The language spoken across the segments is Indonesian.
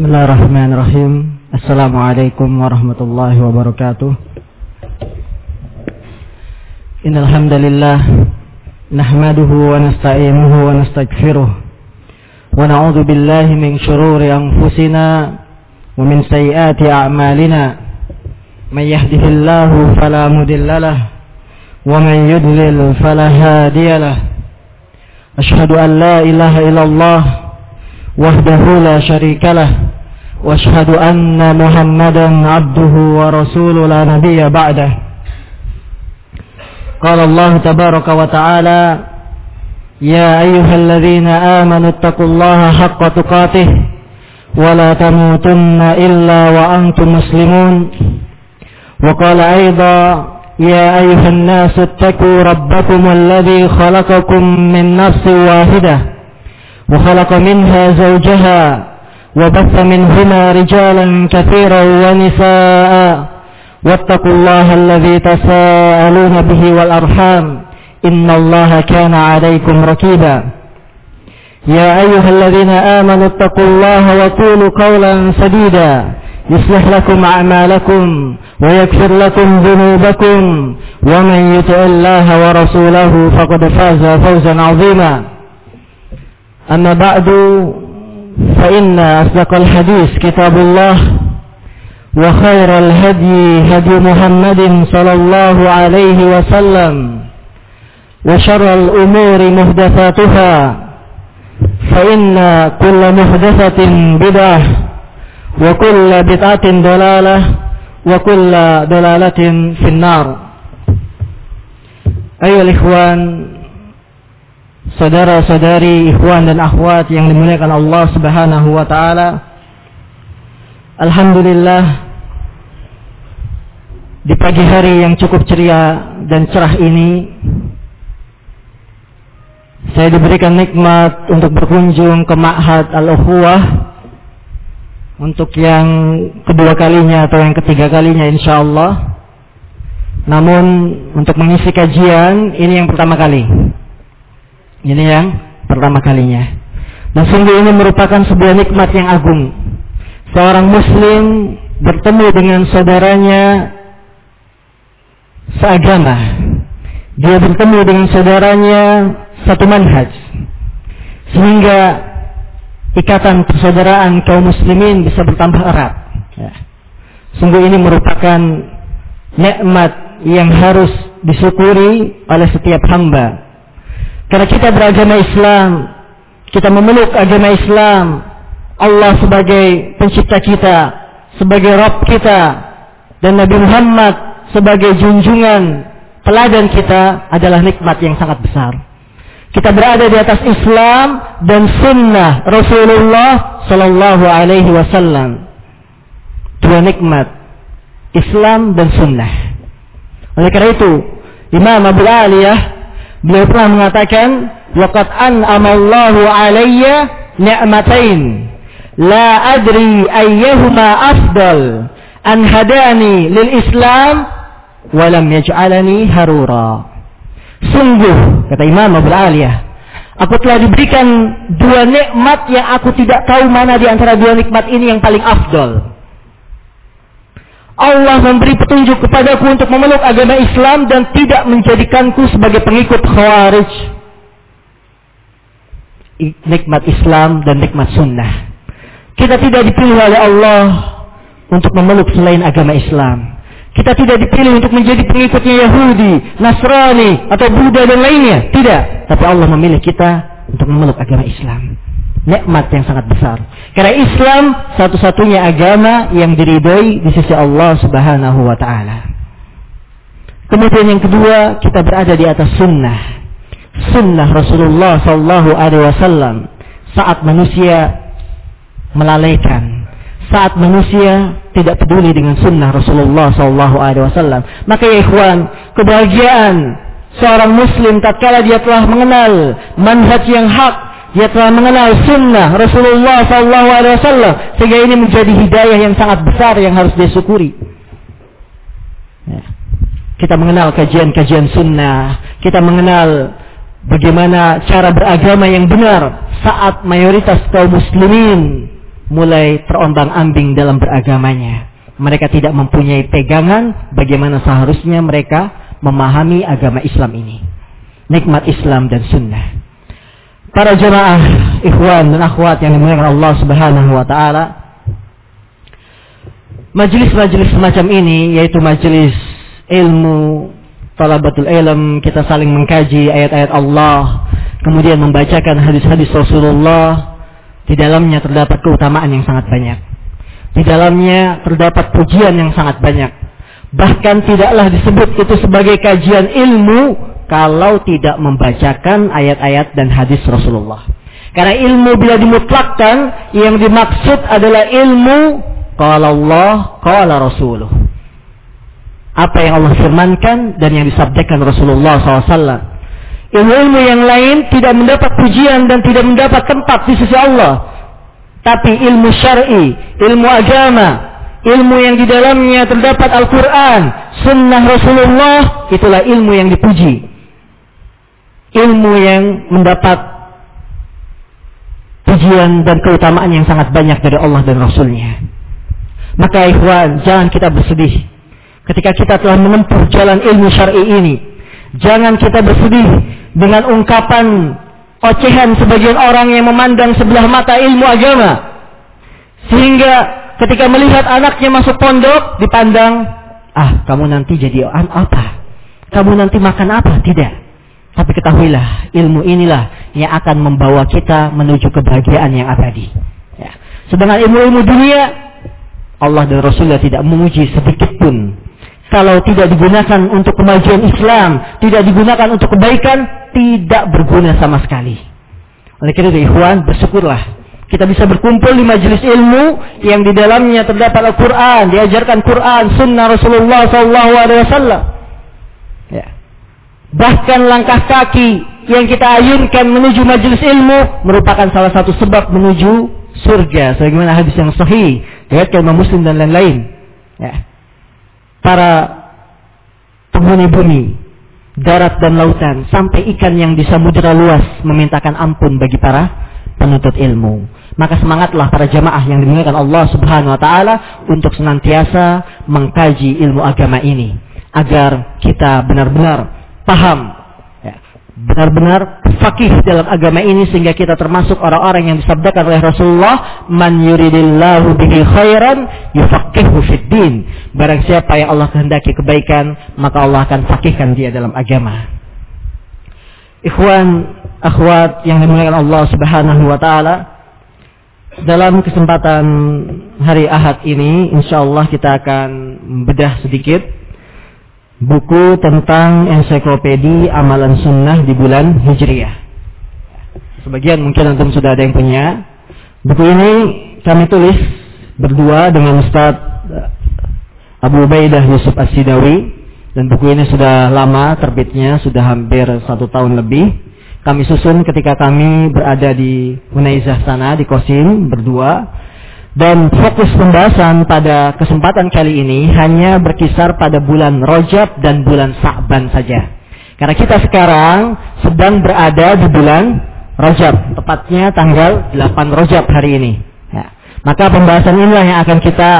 Bismillahirrahmanirrahim. Assalamualaikum warahmatullahi wabarakatuh. Innal hamdalillah nahmaduhu wa nasta'inuhu wa nastaghfiruh wa na'udzu billahi min shururi anfusina wa min sayyiati a'malina. May yahdihillahu fala mudilla lahu wa man yudlil fala hadiya lahu. Ashhadu an la ilaha illallah وحده لا شريك له واشهد أن محمدا عبده ورسوله لا نبي بعده. قال الله تبارك وتعالى يا أيها الذين آمنوا اتقوا الله حق تقاته ولا تموتن إلا وأنتم مسلمون. وقال أيضا يا أيها الناس اتقوا ربكم الذي خلقكم من نفس واحدة وخلق منها زوجها وبث منهما رجالا كثيرا ونساء. واتقوا الله الذي تساءلون به والأرحام. إن الله كان عليكم ركيبا. يا أيها الذين آمنوا اتقوا الله وقولوا قولا سديدا. يصلح لكم أعمالكم ويكفر لكم ذنوبكم. ومن يطع الله ورسوله فقد فاز فوزا عظيما. أما بعد فإن أصدق الحديث كتاب الله وخير الهدي هدي محمد صلى الله عليه وسلم وشر الأمور محدثاتها فإن كل محدثة بدعة وكل بدعة ضلالة وكل ضلالة في النار. أيها الإخوان saudara-saudari, ikhwan dan akhwat yang dimuliakan Allah Subhanahu wa taala. Alhamdulillah di pagi hari yang cukup ceria dan cerah ini saya diberikan nikmat untuk berkunjung ke Ma'had Al-Ukhuwah untuk yang kedua kalinya atau yang ketiga kalinya insya Allah. Namun untuk mengisi kajian ini yang pertama kali. Ini yang pertama kalinya. Dan sungguh ini merupakan sebuah nikmat yang agung. Seorang muslim bertemu dengan saudaranya seagama. Dia bertemu dengan saudaranya satu manhaj. Sehingga ikatan persaudaraan kaum muslimin bisa bertambah erat. Ya. Sungguh ini merupakan nikmat yang harus disyukuri oleh setiap hamba karena kita beragama Islam, kita memeluk agama Islam, Allah sebagai pencipta kita, sebagai Rabb kita, dan Nabi Muhammad sebagai junjungan teladan kita adalah nikmat yang sangat besar. Kita berada di atas Islam dan sunnah Rasulullah Sallallahu Alaihi Wasallam. Dua nikmat, Islam dan sunnah. Oleh karena itu, Imam Abu Aliyah Beliau pernah mengatakan, "Waqad an'amallahu 'alayya ni'matain la adri ayyuhuma afdal an hadani lil Islam wa lam yaj'alani harura." Sungguh, kata Imam Abu Aliyah, aku telah diberikan dua nikmat yang aku tidak tahu mana di antara dua nikmat ini yang paling afdal. Allah memberi petunjuk kepadaku untuk memeluk agama Islam dan tidak menjadikanku sebagai pengikut khawarij. Nikmat Islam dan nikmat sunnah. Kita tidak dipilih oleh Allah untuk memeluk selain agama Islam. Kita tidak dipilih untuk menjadi pengikutnya Yahudi, Nasrani, atau Buddha dan lainnya. Tidak. Tapi Allah memilih kita untuk memeluk agama Islam nikmat yang sangat besar. Karena Islam satu-satunya agama yang diridhoi di sisi Allah Subhanahu wa taala. Kemudian yang kedua, kita berada di atas sunnah. Sunnah Rasulullah sallallahu alaihi wasallam saat manusia melalaikan, saat manusia tidak peduli dengan sunnah Rasulullah sallallahu alaihi wasallam. Maka ya ikhwan, kebahagiaan seorang muslim tatkala dia telah mengenal manhaj yang hak dia telah mengenal sunnah Rasulullah SAW sehingga ini menjadi hidayah yang sangat besar yang harus disyukuri. Ya. Kita mengenal kajian-kajian sunnah, kita mengenal bagaimana cara beragama yang benar saat mayoritas kaum muslimin mulai terombang-ambing dalam beragamanya. Mereka tidak mempunyai pegangan bagaimana seharusnya mereka memahami agama Islam ini. Nikmat Islam dan sunnah. Para jemaah, ikhwan dan akhwat yang dimuliakan Allah Subhanahu wa taala. Majelis-majelis semacam ini yaitu majelis ilmu, talabatul ilm, kita saling mengkaji ayat-ayat Allah, kemudian membacakan hadis-hadis Rasulullah, di dalamnya terdapat keutamaan yang sangat banyak. Di dalamnya terdapat pujian yang sangat banyak. Bahkan tidaklah disebut itu sebagai kajian ilmu kalau tidak membacakan ayat-ayat dan hadis Rasulullah. Karena ilmu bila dimutlakkan yang dimaksud adalah ilmu qala Allah, qala Rasuluh. Apa yang Allah firmankan dan yang disabdakan Rasulullah SAW. Ilmu-ilmu yang lain tidak mendapat pujian dan tidak mendapat tempat di sisi Allah. Tapi ilmu syar'i, ilmu agama, ilmu yang di dalamnya terdapat Al-Quran, sunnah Rasulullah, itulah ilmu yang dipuji. Ilmu yang mendapat pujian dan keutamaan yang sangat banyak dari Allah dan Rasulnya. Maka ikhwan, jangan kita bersedih. Ketika kita telah menempuh jalan ilmu syar'i ini, jangan kita bersedih dengan ungkapan ocehan sebagian orang yang memandang sebelah mata ilmu agama. Sehingga ketika melihat anaknya masuk pondok dipandang, ah kamu nanti jadi apa? Kamu nanti makan apa? Tidak. Tapi ketahuilah, ilmu inilah yang akan membawa kita menuju kebahagiaan yang abadi. Ya. Sedangkan ilmu-ilmu dunia, Allah dan Rasulullah tidak memuji sedikit pun kalau tidak digunakan untuk kemajuan Islam, tidak digunakan untuk kebaikan, tidak berguna sama sekali. Oleh karena itu, ikhwan, bersyukurlah. Kita bisa berkumpul di majelis ilmu yang di dalamnya terdapat Al-Quran, diajarkan Quran, Sunnah Rasulullah SAW. Bahkan langkah kaki yang kita ayunkan menuju majelis ilmu merupakan salah satu sebab menuju surga. Sebagaimana hadis yang sahih, riwayat Imam Muslim dan lain-lain. Ya para penghuni bumi, darat dan lautan, sampai ikan yang di samudera luas memintakan ampun bagi para penuntut ilmu. Maka semangatlah para jamaah yang dimuliakan Allah Subhanahu wa taala untuk senantiasa mengkaji ilmu agama ini agar kita benar-benar paham. Benar-benar fakih dalam agama ini sehingga kita termasuk orang-orang yang disabdakan oleh Rasulullah man yuridillahu bihi khairan yufaqihu fid din. Barang siapa yang Allah kehendaki kebaikan maka Allah akan fakihkan dia dalam agama. Ikhwan akhwat yang dimuliakan Allah Subhanahu wa taala dalam kesempatan hari Ahad ini insyaallah kita akan bedah sedikit buku tentang ensiklopedi amalan sunnah di bulan Hijriah. Sebagian mungkin antum sudah ada yang punya. Buku ini kami tulis berdua dengan Ustaz eh, Abu Ubaidah Yusuf As-Sidawi dan buku ini sudah lama terbitnya, sudah hampir satu tahun lebih. Kami susun ketika kami berada di Hunaizah sana di Kosim berdua dan fokus pembahasan pada kesempatan kali ini hanya berkisar pada bulan Rojab dan bulan Sa'ban saja. Karena kita sekarang sedang berada di bulan Rojab, tepatnya tanggal 8 Rojab hari ini. Ya. Maka pembahasan inilah yang akan kita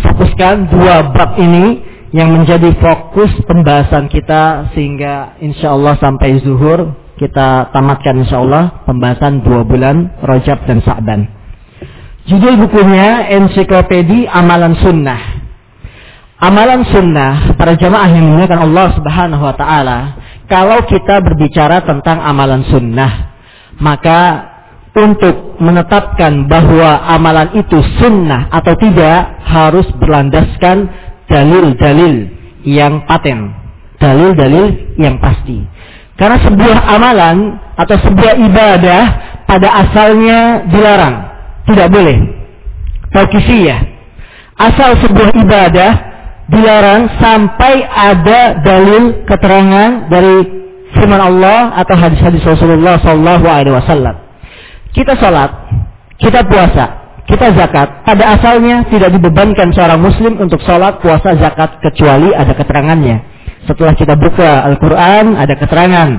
fokuskan dua bab ini yang menjadi fokus pembahasan kita sehingga insya Allah sampai zuhur kita tamatkan insya Allah pembahasan dua bulan Rojab dan Sa'ban. Judul bukunya Ensiklopedi Amalan Sunnah. Amalan sunnah para jamaah yang dimuliakan Allah Subhanahu wa taala, kalau kita berbicara tentang amalan sunnah, maka untuk menetapkan bahwa amalan itu sunnah atau tidak harus berlandaskan dalil-dalil yang paten, dalil-dalil yang pasti. Karena sebuah amalan atau sebuah ibadah pada asalnya dilarang tidak boleh. Tauqifiyah. Asal sebuah ibadah dilarang sampai ada dalil keterangan dari firman Allah atau hadis-hadis Rasulullah Sallallahu Alaihi Wasallam. Kita salat, kita puasa, kita zakat. Pada asalnya tidak dibebankan seorang Muslim untuk salat, puasa, zakat kecuali ada keterangannya. Setelah kita buka Al-Quran, ada keterangan.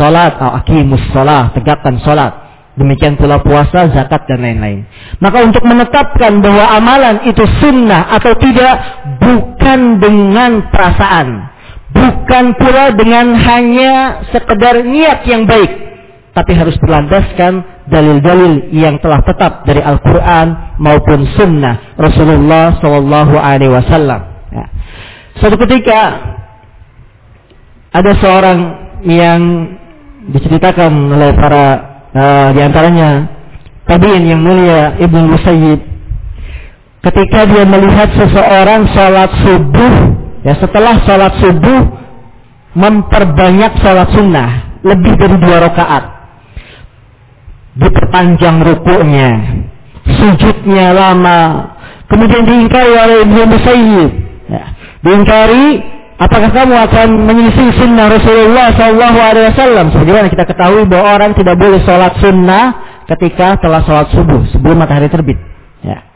Salat, atau akimus salat, tegakkan salat. Demikian pula puasa, zakat, dan lain-lain. Maka untuk menetapkan bahwa amalan itu sunnah atau tidak, bukan dengan perasaan. Bukan pula dengan hanya sekedar niat yang baik. Tapi harus berlandaskan dalil-dalil yang telah tetap dari Al-Quran maupun sunnah Rasulullah Sallallahu Alaihi Wasallam. Ya. Suatu ketika ada seorang yang diceritakan oleh para uh, di antaranya tabiin yang mulia Ibnu Musayyib. Ketika dia melihat seseorang sholat subuh ya setelah sholat subuh memperbanyak sholat sunnah lebih dari dua rakaat. Diperpanjang rukuknya sujudnya lama. Kemudian diingkari oleh Ibnu Musayyib. Ya, diingkari Apakah kamu akan menyelisih sunnah Rasulullah Sallallahu Alaihi Wasallam? Sebagaimana kita ketahui bahwa orang tidak boleh sholat sunnah ketika telah sholat subuh sebelum matahari terbit. Ya.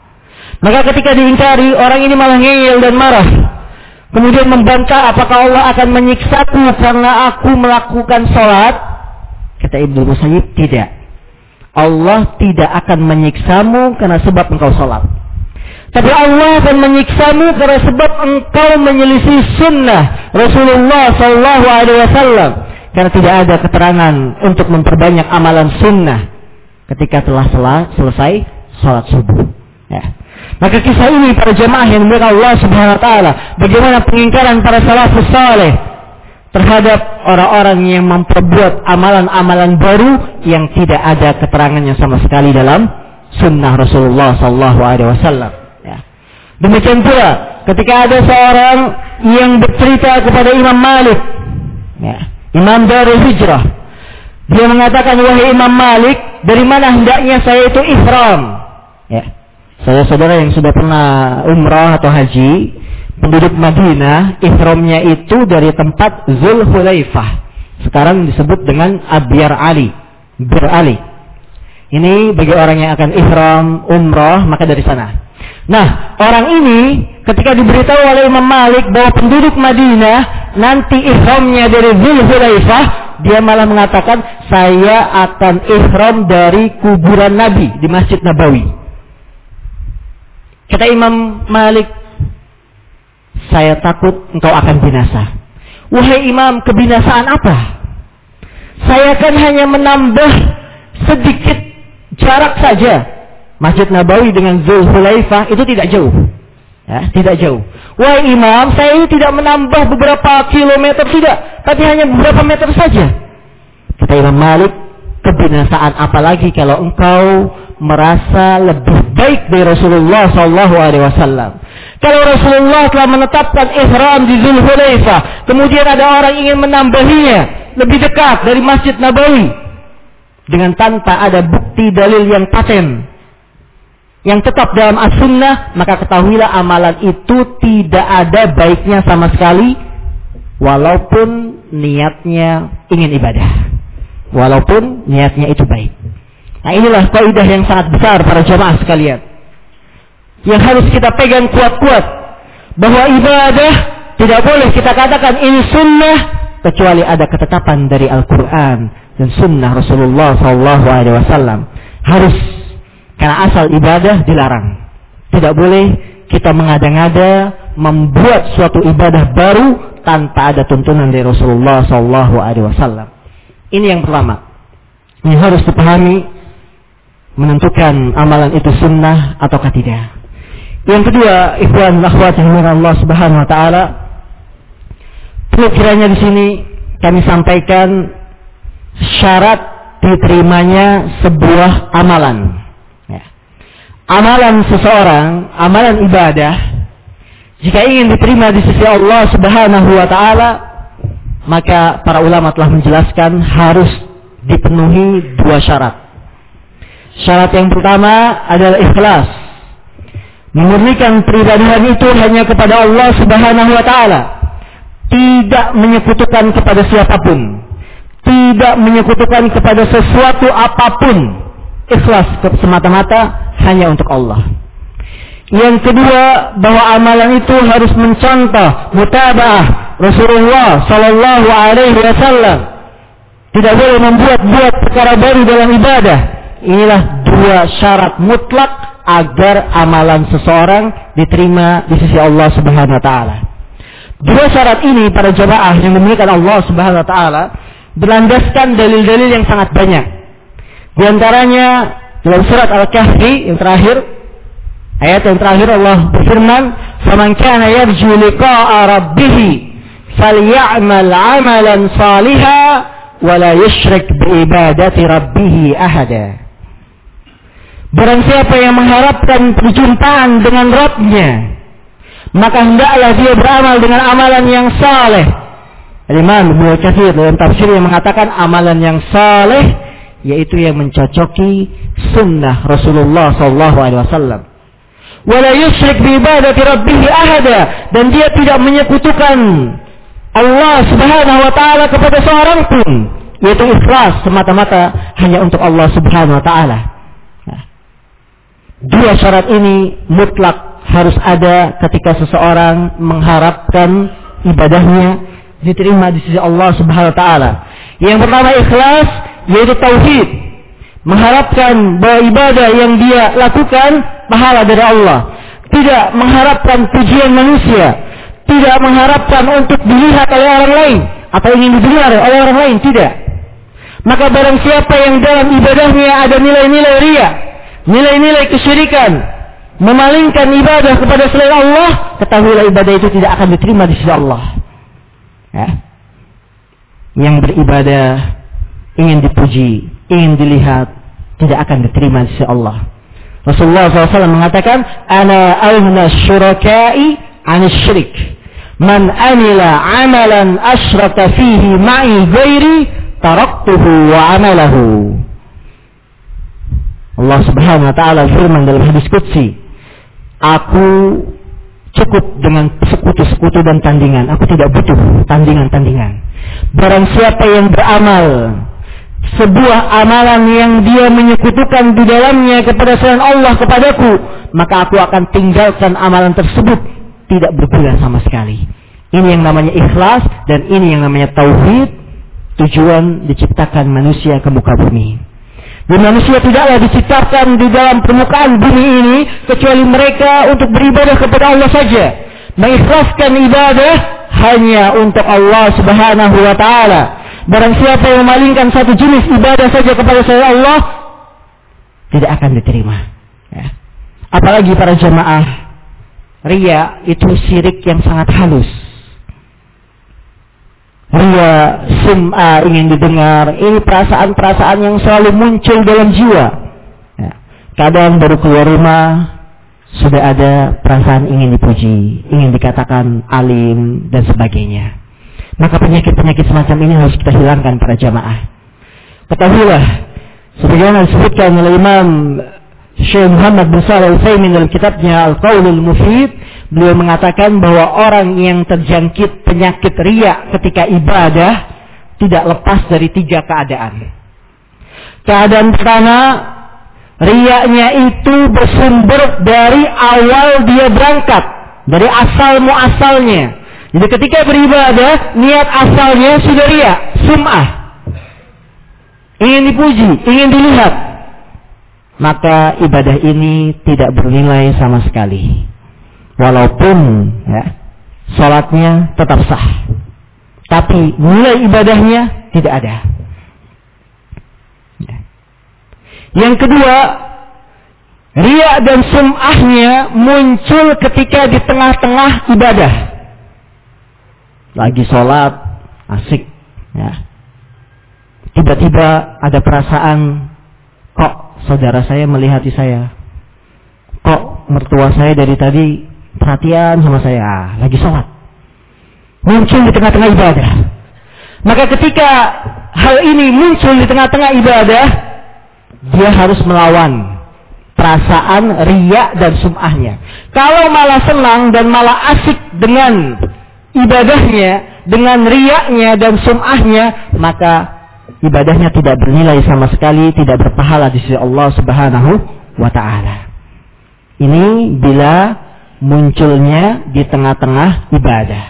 Maka ketika diingkari orang ini malah ngeyel dan marah. Kemudian membantah apakah Allah akan menyiksaku karena aku melakukan sholat? Kata Ibnu Musayyib tidak. Allah tidak akan menyiksamu karena sebab engkau sholat. Tapi Allah akan menyiksamu karena sebab engkau menyelisih sunnah Rasulullah Wasallam. Karena tidak ada keterangan untuk memperbanyak amalan sunnah ketika telah selesai sholat subuh. Ya. Maka kisah ini para jemaah yang dimuliakan Allah Subhanahu Wa Taala, bagaimana pengingkaran para salafus saleh terhadap orang-orang yang memperbuat amalan-amalan baru yang tidak ada keterangannya sama sekali dalam sunnah Rasulullah Sallallahu Alaihi. Demikian pula ketika ada seorang yang bercerita kepada Imam Malik, ya, Imam Darul Hijrah, dia mengatakan wahai Imam Malik, dari mana hendaknya saya itu ihram? Ya. Saya saudara yang sudah pernah umrah atau haji, penduduk Madinah, ihramnya itu dari tempat Zulhulaifah. Sekarang disebut dengan Abyar Ali, Bir Ali. Ini bagi orang yang akan ihram umrah maka dari sana. Nah, orang ini ketika diberitahu oleh Imam Malik bahwa penduduk Madinah nanti ihramnya dari Zulhulaifah, dia malah mengatakan saya akan ihram dari kuburan Nabi di Masjid Nabawi. Kata Imam Malik, saya takut engkau akan binasa. Wahai Imam, kebinasaan apa? Saya kan hanya menambah sedikit jarak saja Masjid Nabawi dengan Zulhulaifah itu tidak jauh. Ya, tidak jauh. Wah imam, saya ini tidak menambah beberapa kilometer tidak, tapi hanya beberapa meter saja. Kata Imam Malik, kebinasaan apalagi kalau engkau merasa lebih baik dari Rasulullah Sallallahu Alaihi Wasallam. Kalau Rasulullah telah menetapkan ihram di Zulhulaifah, kemudian ada orang ingin menambahinya lebih dekat dari Masjid Nabawi dengan tanpa ada bukti dalil yang paten yang tetap dalam as-sunnah, maka ketahuilah amalan itu tidak ada baiknya sama sekali, walaupun niatnya ingin ibadah. Walaupun niatnya itu baik. Nah inilah kaidah yang sangat besar para jamaah sekalian. Yang harus kita pegang kuat-kuat. Bahwa ibadah tidak boleh kita katakan ini sunnah kecuali ada ketetapan dari Al-Quran dan sunnah Rasulullah SAW. Harus karena asal ibadah dilarang. Tidak boleh kita mengada-ngada membuat suatu ibadah baru tanpa ada tuntunan dari Rasulullah Sallallahu Alaihi Wasallam. Ini yang pertama. Ini harus dipahami menentukan amalan itu sunnah ataukah tidak. Yang kedua, ikhwan akhwat yang Allah Subhanahu wa taala perlu kiranya di sini kami sampaikan syarat diterimanya sebuah amalan amalan seseorang, amalan ibadah, jika ingin diterima di sisi Allah Subhanahu wa taala, maka para ulama telah menjelaskan harus dipenuhi dua syarat. Syarat yang pertama adalah ikhlas. Memurnikan peribadahan itu hanya kepada Allah Subhanahu wa taala. Tidak menyekutukan kepada siapa pun. Tidak menyekutukan kepada sesuatu apa pun. Ikhlas semata-mata hanya untuk Allah. Yang kedua, bahwa amalan itu harus mencontoh mutabah Rasulullah Sallallahu Alaihi Wasallam. Tidak boleh membuat buat perkara baru dalam ibadah. inilah dua syarat mutlak agar amalan seseorang diterima di sisi Allah Subhanahu wa taala. Dua syarat ini para jemaah yang dimuliakan Allah Subhanahu wa taala berlandaskan dalil-dalil yang sangat banyak. Di antaranya dalam surat Al-Kahfi yang terakhir ayat yang terakhir Allah berfirman, "Faman kana yarju liqa'a rabbih falyamal 'amalan salihan wa la yusyrik bi ibadati rabbih ahada." Barang siapa yang mengharapkan perjumpaan dengan Rabbnya, maka hendaklah dia beramal dengan amalan yang saleh. Imam Ibnu Katsir dalam tafsir yang mengatakan amalan yang saleh yaitu yang mencocoki sunnah Rasulullah sallallahu alaihi wasallam. Wala yusyrik bi ibadati rabbih ahada dan dia tidak menyekutukan Allah Subhanahu wa taala kepada seorang pun yaitu ikhlas semata-mata hanya untuk Allah Subhanahu wa taala. Dua syarat ini mutlak harus ada ketika seseorang mengharapkan ibadahnya diterima di sisi Allah Subhanahu wa taala. Yang pertama ikhlas yaitu tauhid. Mengharapkan bahwa ibadah yang dia lakukan pahala dari Allah. Tidak mengharapkan pujian manusia. Tidak mengharapkan untuk dilihat oleh orang lain atau ingin didengar oleh orang lain, tidak. Maka barang siapa yang dalam ibadahnya ada nilai-nilai ria, nilai-nilai kesyirikan, memalingkan ibadah kepada selain Allah, ketahuilah ibadah itu tidak akan diterima di sisi Allah. Ya. Yang beribadah ingin dipuji, ingin dilihat, tidak akan diterima di sisi Allah. Rasulullah SAW mengatakan, Ana awna syurakai anis syirik. Man amila amalan asyraka fihi ma'i ghairi taraktuhu wa amalahu. Allah Subhanahu wa taala firman dalam hadis qudsi, Aku cukup dengan sekutu-sekutu dan tandingan. Aku tidak butuh tandingan-tandingan. Barang siapa yang beramal sebuah amalan yang dia menyekutukan di dalamnya kepada selain Allah kepadaku, maka aku akan tinggalkan amalan tersebut tidak berguna sama sekali. Ini yang namanya ikhlas dan ini yang namanya tauhid, tujuan diciptakan manusia ke muka bumi. Dan manusia tidaklah diciptakan di dalam permukaan bumi ini kecuali mereka untuk beribadah kepada Allah saja. Mengikhlaskan ibadah hanya untuk Allah Subhanahu wa taala Barang siapa yang memalingkan satu jenis ibadah saja kepada saya Allah, tidak akan diterima. Ya. Apalagi para jemaah, ria itu sirik yang sangat halus. Ria, sum'a ingin didengar, ini perasaan-perasaan yang selalu muncul dalam jiwa. Ya. Kadang baru keluar rumah, sudah ada perasaan ingin dipuji, ingin dikatakan alim, dan sebagainya. Maka penyakit-penyakit semacam ini harus kita hilangkan para jamaah. Ketahuilah, sebagaimana disebutkan oleh Imam Syekh Muhammad bin Shalih Al-Utsaimin dalam kitabnya Al-Qaulul Mufid, beliau mengatakan bahwa orang yang terjangkit penyakit riak ketika ibadah tidak lepas dari tiga keadaan. Keadaan pertama, riaknya itu bersumber dari awal dia berangkat, dari asal muasalnya. Jadi ketika beribadah, niat asalnya sudah ria, sum'ah. Ingin dipuji, ingin dilihat. Maka ibadah ini tidak bernilai sama sekali. Walaupun ya, sholatnya tetap sah. Tapi nilai ibadahnya tidak ada. Ya. Yang kedua, ria dan sum'ahnya muncul ketika di tengah-tengah ibadah lagi sholat asik ya tiba-tiba ada perasaan saudara saya melihati saya. Kok mertua saya dari tadi perhatian sama saya? Ah, lagi sholat. Muncul di tengah-tengah ibadah. Maka ketika hal ini muncul di tengah-tengah ibadah dia harus melawan perasaan riak dan sum'ahnya. Kalau malah senang dan malah asik dengan ibadahnya dengan riaknya dan sum'ahnya maka ibadahnya tidak bernilai sama sekali tidak berpahala di sisi Allah Subhanahu wa taala. Ini bila munculnya di tengah-tengah ibadah.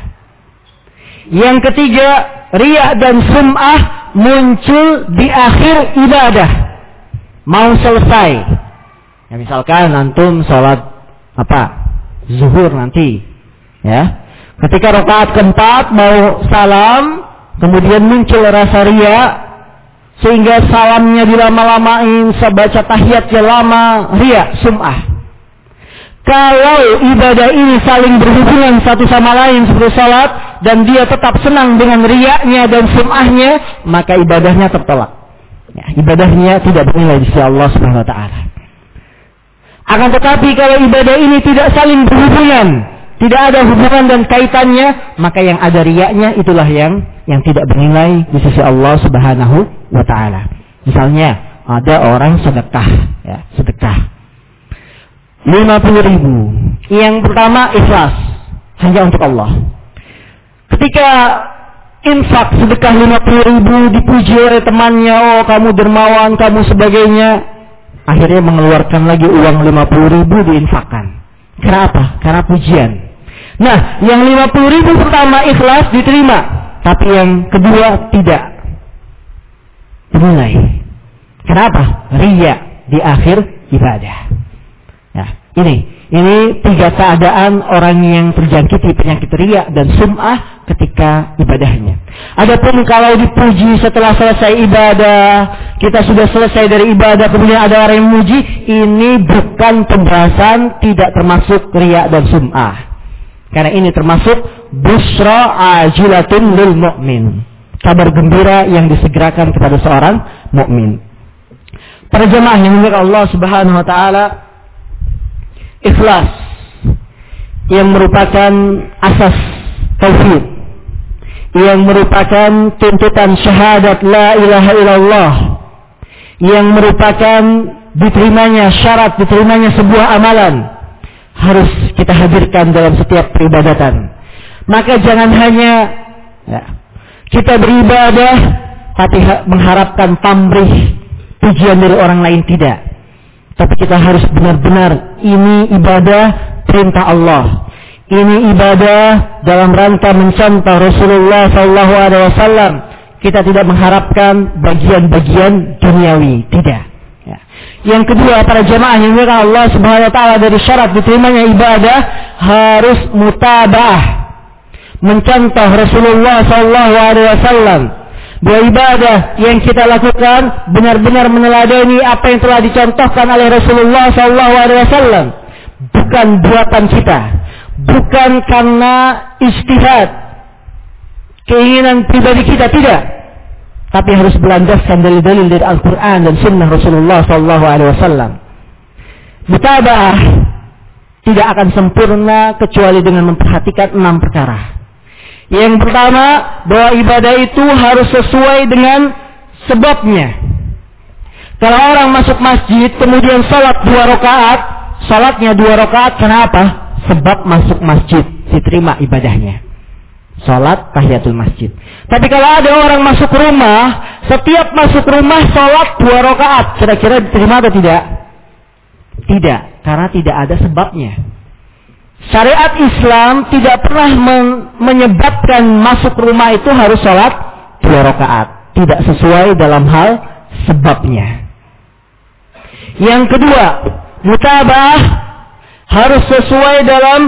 Yang ketiga, riak dan sum'ah muncul di akhir ibadah. mau selesai. Ya misalkan antum sholat apa? Zuhur nanti. Ya. Ketika rakaat keempat mau salam, kemudian muncul rasa ria sehingga salamnya dilama-lamain, sebaca tahiyatnya lama, ria, sum'ah. Kalau ibadah ini saling berhubungan satu sama lain seperti salat dan dia tetap senang dengan riaknya dan sum'ahnya, maka ibadahnya tertolak. Ya, ibadahnya tidak bernilai di sisi Allah Subhanahu wa taala. Akan tetapi kalau ibadah ini tidak saling berhubungan, tidak ada hubungan dan kaitannya, maka yang ada riaknya itulah yang yang tidak bernilai di sisi Allah Subhanahu wa taala. Misalnya ada orang sedekah, ya, sedekah. 50 ribu. Yang pertama ikhlas, hanya untuk Allah. Ketika infak sedekah 50 ribu dipuji oleh temannya, oh kamu dermawan, kamu sebagainya. Akhirnya mengeluarkan lagi uang 50 ribu diinfakkan. Kenapa? Karena pujian. Nah, yang 50 ribu pertama ikhlas diterima. Tapi yang kedua tidak. Dimulai. Kenapa? Ria di akhir ibadah. Ya, ini ini tiga keadaan orang yang terjangkiti penyakit riak dan sum'ah ketika ibadahnya. Adapun kalau dipuji setelah selesai ibadah, kita sudah selesai dari ibadah, kemudian ada orang yang memuji, ini bukan pembahasan tidak termasuk riak dan sum'ah. Karena ini termasuk busra ajilatun lil mu'min. Kabar gembira yang disegerakan kepada seorang mukmin. Para jemaah yang Allah Subhanahu wa taala, ikhlas yang merupakan asas tauhid yang merupakan tuntutan syahadat la ilaha illallah yang merupakan diterimanya syarat diterimanya sebuah amalan harus kita hadirkan dalam setiap peribadatan maka jangan hanya ya, kita beribadah tapi mengharapkan pamrih pujian dari orang lain tidak tapi kita harus benar-benar ini ibadah perintah Allah. Ini ibadah dalam rangka mencontoh Rasulullah Sallallahu Alaihi Wasallam. Kita tidak mengharapkan bagian-bagian duniawi, tidak. Ya. Yang kedua, para jemaah yang dimuliakan Allah Subhanahu Wa Taala dari syarat diterimanya ibadah harus mutabah, mencontoh Rasulullah Sallallahu Alaihi bahwa ibadah yang kita lakukan benar-benar meneladani apa yang telah dicontohkan oleh Rasulullah SAW. Bukan buatan kita, bukan karena istihad, keinginan pribadi kita tidak, tapi harus berlandaskan dalil-dalil dari Al-Quran dan Sunnah Rasulullah SAW. Mutabah tidak akan sempurna kecuali dengan memperhatikan enam perkara. Yang pertama, bahwa ibadah itu harus sesuai dengan sebabnya. Kalau orang masuk masjid, kemudian sholat dua rakaat, sholatnya dua rakaat, kenapa? Sebab masuk masjid, diterima ibadahnya. Sholat tahiyatul masjid. Tapi kalau ada orang masuk rumah, setiap masuk rumah sholat dua rakaat, kira-kira diterima atau tidak? Tidak, karena tidak ada sebabnya. Syariat Islam tidak pernah men menyebabkan masuk rumah itu harus sholat dua rakaat. Tidak sesuai dalam hal sebabnya. Yang kedua, mutabah harus sesuai dalam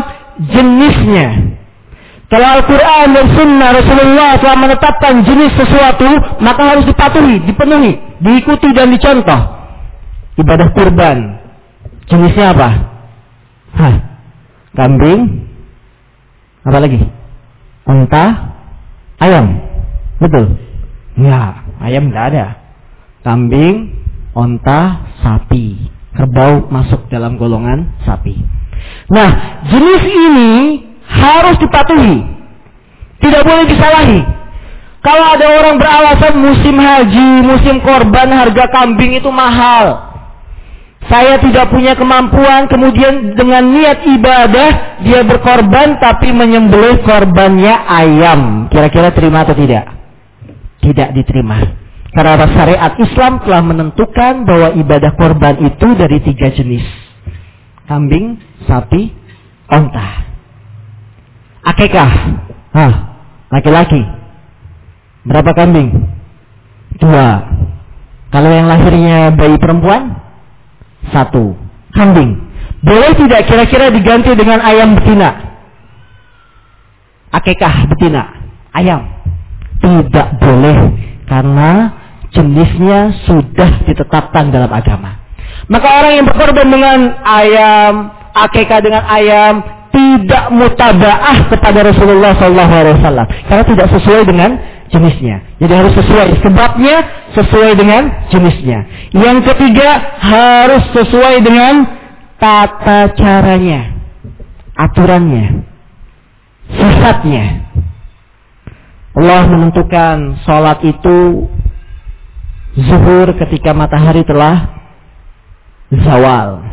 jenisnya. Kalau Al-Quran dan Sunnah Rasulullah telah menetapkan jenis sesuatu, maka harus dipatuhi, dipenuhi, diikuti dan dicontoh. Ibadah kurban. Jenisnya apa? Hah, kambing, apa lagi? Unta, ayam. Betul? Ya, ayam tidak ada. Kambing, unta, sapi. Kerbau masuk dalam golongan sapi. Nah, jenis ini harus dipatuhi. Tidak boleh disalahi. Kalau ada orang beralasan musim haji, musim korban, harga kambing itu mahal. Saya tidak punya kemampuan, kemudian dengan niat ibadah dia berkorban tapi menyembelih korbannya ayam. Kira-kira terima atau tidak? Tidak diterima. Karena syariat Islam telah menentukan bahwa ibadah korban itu dari tiga jenis. Kambing, sapi, onta. Akekah. Hah, laki-laki. Berapa kambing? Dua. Kalau yang lahirnya bayi perempuan, satu. Kambing. Boleh tidak kira-kira diganti dengan ayam betina? Akekah betina. Ayam. Tidak boleh. Karena jenisnya sudah ditetapkan dalam agama. Maka orang yang berkorban dengan ayam, akekah dengan ayam, tidak mutabaah kepada Rasulullah SAW karena tidak sesuai dengan jenisnya. Jadi harus sesuai sebabnya, sesuai dengan jenisnya. Yang ketiga harus sesuai dengan tata caranya, aturannya, sifatnya. Allah menentukan sholat itu zuhur ketika matahari telah zawal.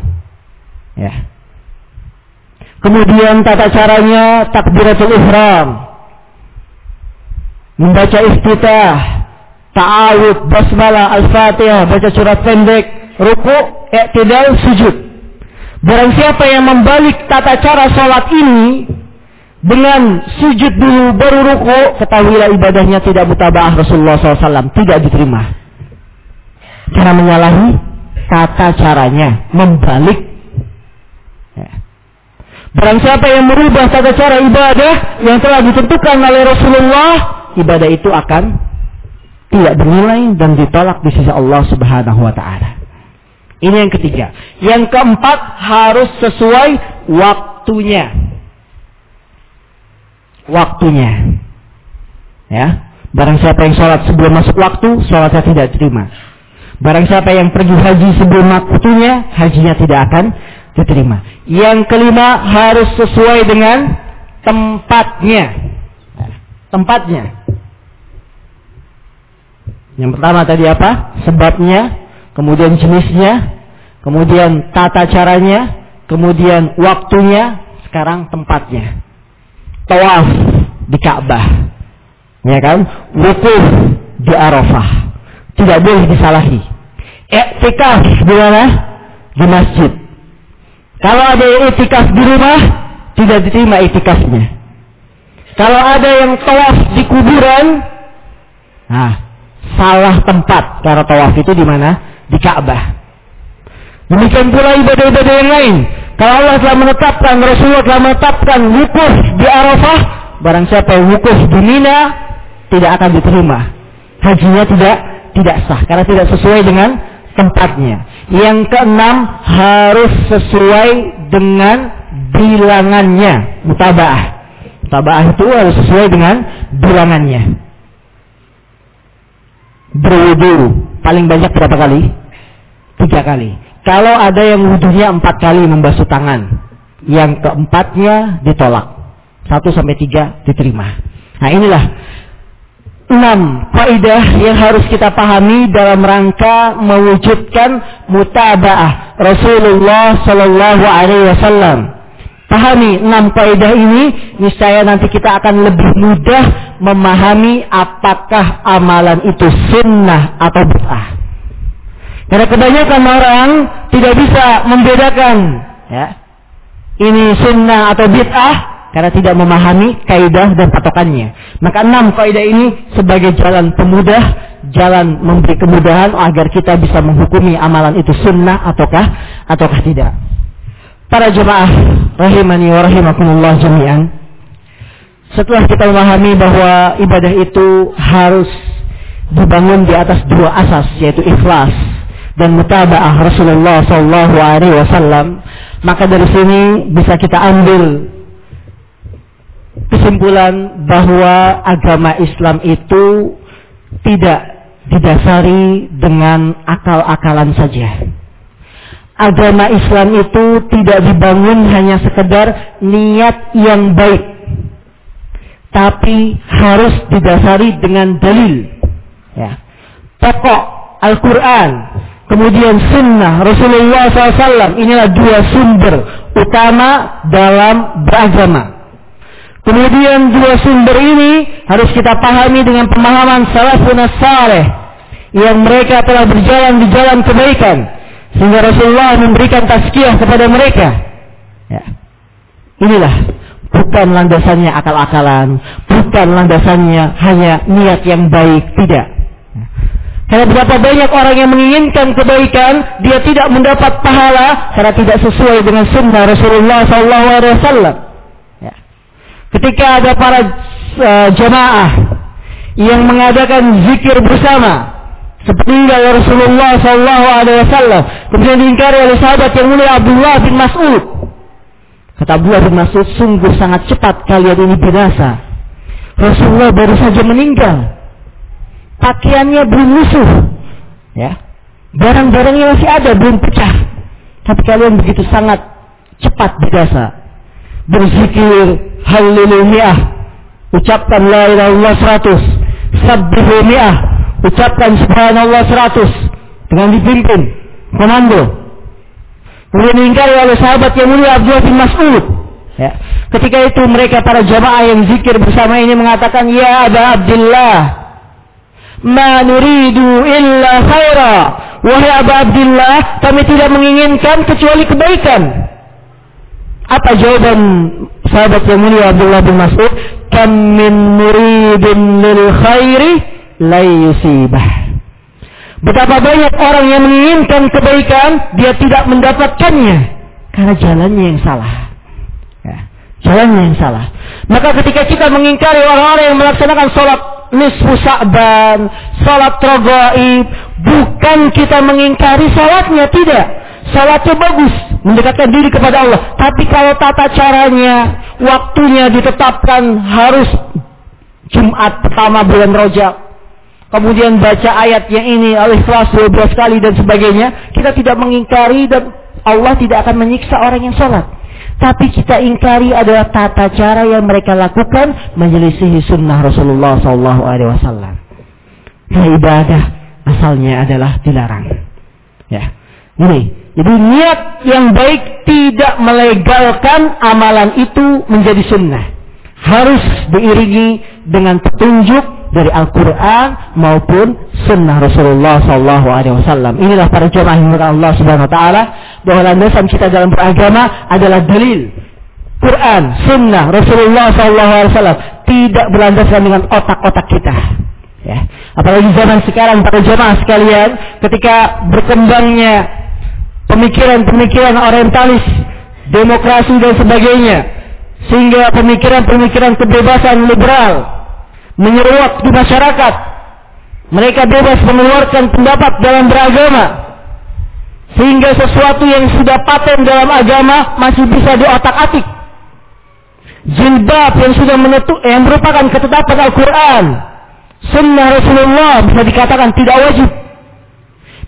Ya. Kemudian tata caranya takbiratul ihram. Membaca iftitah, ta'awud, basmalah, al-fatihah, baca surat pendek, ruku, i'tidal, sujud. Barang siapa yang membalik tata cara sholat ini dengan sujud dulu baru ruku, ketahuilah ibadahnya tidak mutabah Rasulullah SAW, tidak diterima. Karena menyalahi tata caranya, membalik Barang siapa yang merubah tata cara ibadah yang telah ditentukan oleh Rasulullah, ibadah itu akan tidak bernilai dan ditolak di sisi Allah Subhanahu wa taala. Ini yang ketiga. Yang keempat harus sesuai waktunya. Waktunya. Ya. Barang siapa yang sholat sebelum masuk waktu, sholatnya tidak diterima. Barang siapa yang pergi haji sebelum waktunya, hajinya tidak akan diterima. Yang kelima harus sesuai dengan tempatnya. Tempatnya. Yang pertama tadi apa? Sebabnya, kemudian jenisnya, kemudian tata caranya, kemudian waktunya, sekarang tempatnya. Tawaf di Ka'bah. Ya kan? Wukuf di Arafah. Tidak boleh disalahi. Iktikaf di mana? Di masjid. Kalau ada yang itikaf di rumah, tidak diterima itikafnya. Kalau ada yang tawaf di kuburan, nah, salah tempat. Karena tawaf itu di mana? Di Ka'bah. Demikian pula ibadah-ibadah yang lain. Kalau Allah telah menetapkan, Rasulullah telah menetapkan wukuf di Arafah, barang siapa wukuf di Mina, tidak akan diterima. Hajinya tidak tidak sah karena tidak sesuai dengan tempatnya. Yang keenam harus sesuai dengan bilangannya. Mutabaah. Mutabaah itu harus sesuai dengan bilangannya. Berwudu paling banyak berapa kali? Tiga kali. Kalau ada yang wudhunya empat kali membasuh tangan, yang keempatnya ditolak. Satu sampai tiga diterima. Nah inilah enam kaidah yang harus kita pahami dalam rangka mewujudkan mutabaah Rasulullah Shallallahu Alaihi Wasallam. Pahami enam kaidah ini, niscaya nanti kita akan lebih mudah memahami apakah amalan itu sunnah atau bid'ah. Karena kebanyakan orang tidak bisa membedakan ya, ini sunnah atau bid'ah karena tidak memahami kaidah dan patokannya. Maka enam kaidah ini sebagai jalan pemudah, jalan memberi kemudahan agar kita bisa menghukumi amalan itu sunnah ataukah ataukah tidak. Para jemaah rahimani wa rahimakumullah jami'an. Setelah kita memahami bahwa ibadah itu harus dibangun di atas dua asas yaitu ikhlas dan mutabaah Rasulullah sallallahu alaihi wasallam, maka dari sini bisa kita ambil kesimpulan bahwa agama Islam itu tidak didasari dengan akal-akalan saja. Agama Islam itu tidak dibangun hanya sekedar niat yang baik. Tapi harus didasari dengan dalil. Ya. Pokok Al-Quran. Kemudian sunnah Rasulullah SAW. Inilah dua sumber utama dalam beragama. Kemudian dua sumber ini harus kita pahami dengan pemahaman salafun saleh yang mereka telah berjalan di jalan kebaikan sehingga Rasulullah memberikan tazkiyah kepada mereka. Ya. Inilah bukan landasannya akal-akalan, bukan landasannya hanya niat yang baik, tidak. Karena berapa banyak orang yang menginginkan kebaikan, dia tidak mendapat pahala karena tidak sesuai dengan sunnah Rasulullah SAW. Ketika ada para uh, jamaah yang mengadakan zikir bersama, seperti Rasulullah SAW, kemudian diingkari oleh sahabat yang mulia Abdullah bin Mas'ud. Kata Abdullah bin Mas'ud, sungguh sangat cepat kalian ini binasa. Rasulullah baru saja meninggal pakaiannya belum lusuh, ya, barang-barangnya masih ada, belum pecah. Tapi kalian begitu sangat cepat berjasa. Berzikir haleluya, ucapkan la ilaha illallah 100, sabbihu mi'ah, ucapkan subhanallah 100 dengan dipimpin komando. Kemudian diingkari oleh sahabat yang mulia Abdullah bin Mas'ud. Ya. Ketika itu mereka para jamaah yang zikir bersama ini mengatakan, Ya Aba Abdullah, Ma nuridu illa khaira. Wahai Abu Abdullah, kami tidak menginginkan kecuali kebaikan. Apa jawaban sahabat yang mulia Abdullah bin Mas'ud? Kam min muridin lil khairi la yusibah. Betapa banyak orang yang menginginkan kebaikan, dia tidak mendapatkannya karena jalannya yang salah. Ya, jalannya yang salah. Maka ketika kita mengingkari orang-orang yang melaksanakan sholat nisfu sa'ban, salat rogaib, bukan kita mengingkari salatnya, tidak. Salatnya bagus, mendekatkan diri kepada Allah. Tapi kalau tata caranya, waktunya ditetapkan harus Jumat pertama bulan Rojab. Kemudian baca ayat yang ini oleh kelas 12 kali dan sebagainya. Kita tidak mengingkari dan Allah tidak akan menyiksa orang yang sholat. Tapi kita ingkari adalah tata cara yang mereka lakukan menyelisihi sunnah Rasulullah Wasallam. Nah, ibadah asalnya adalah dilarang. Ya, ini. Jadi niat yang baik tidak melegalkan amalan itu menjadi sunnah. Harus diiringi dengan petunjuk dari Al-Quran maupun Sunnah Rasulullah Wasallam. Inilah para jemaah yang Allah Subhanahu Wa Taala bahwa landasan kita dalam beragama adalah dalil Quran, Sunnah Rasulullah Sallallahu Alaihi Wasallam tidak berlandaskan dengan otak-otak kita. Ya. Apalagi zaman sekarang para jemaah sekalian, ketika berkembangnya pemikiran-pemikiran orientalis, demokrasi dan sebagainya, sehingga pemikiran-pemikiran kebebasan liberal menyeruak di masyarakat. Mereka bebas mengeluarkan pendapat dalam beragama. Sehingga sesuatu yang sudah paten dalam agama masih bisa diotak-atik. Jilbab yang sudah menetuk, yang merupakan ketetapan Al-Quran. Sunnah Rasulullah bisa dikatakan tidak wajib.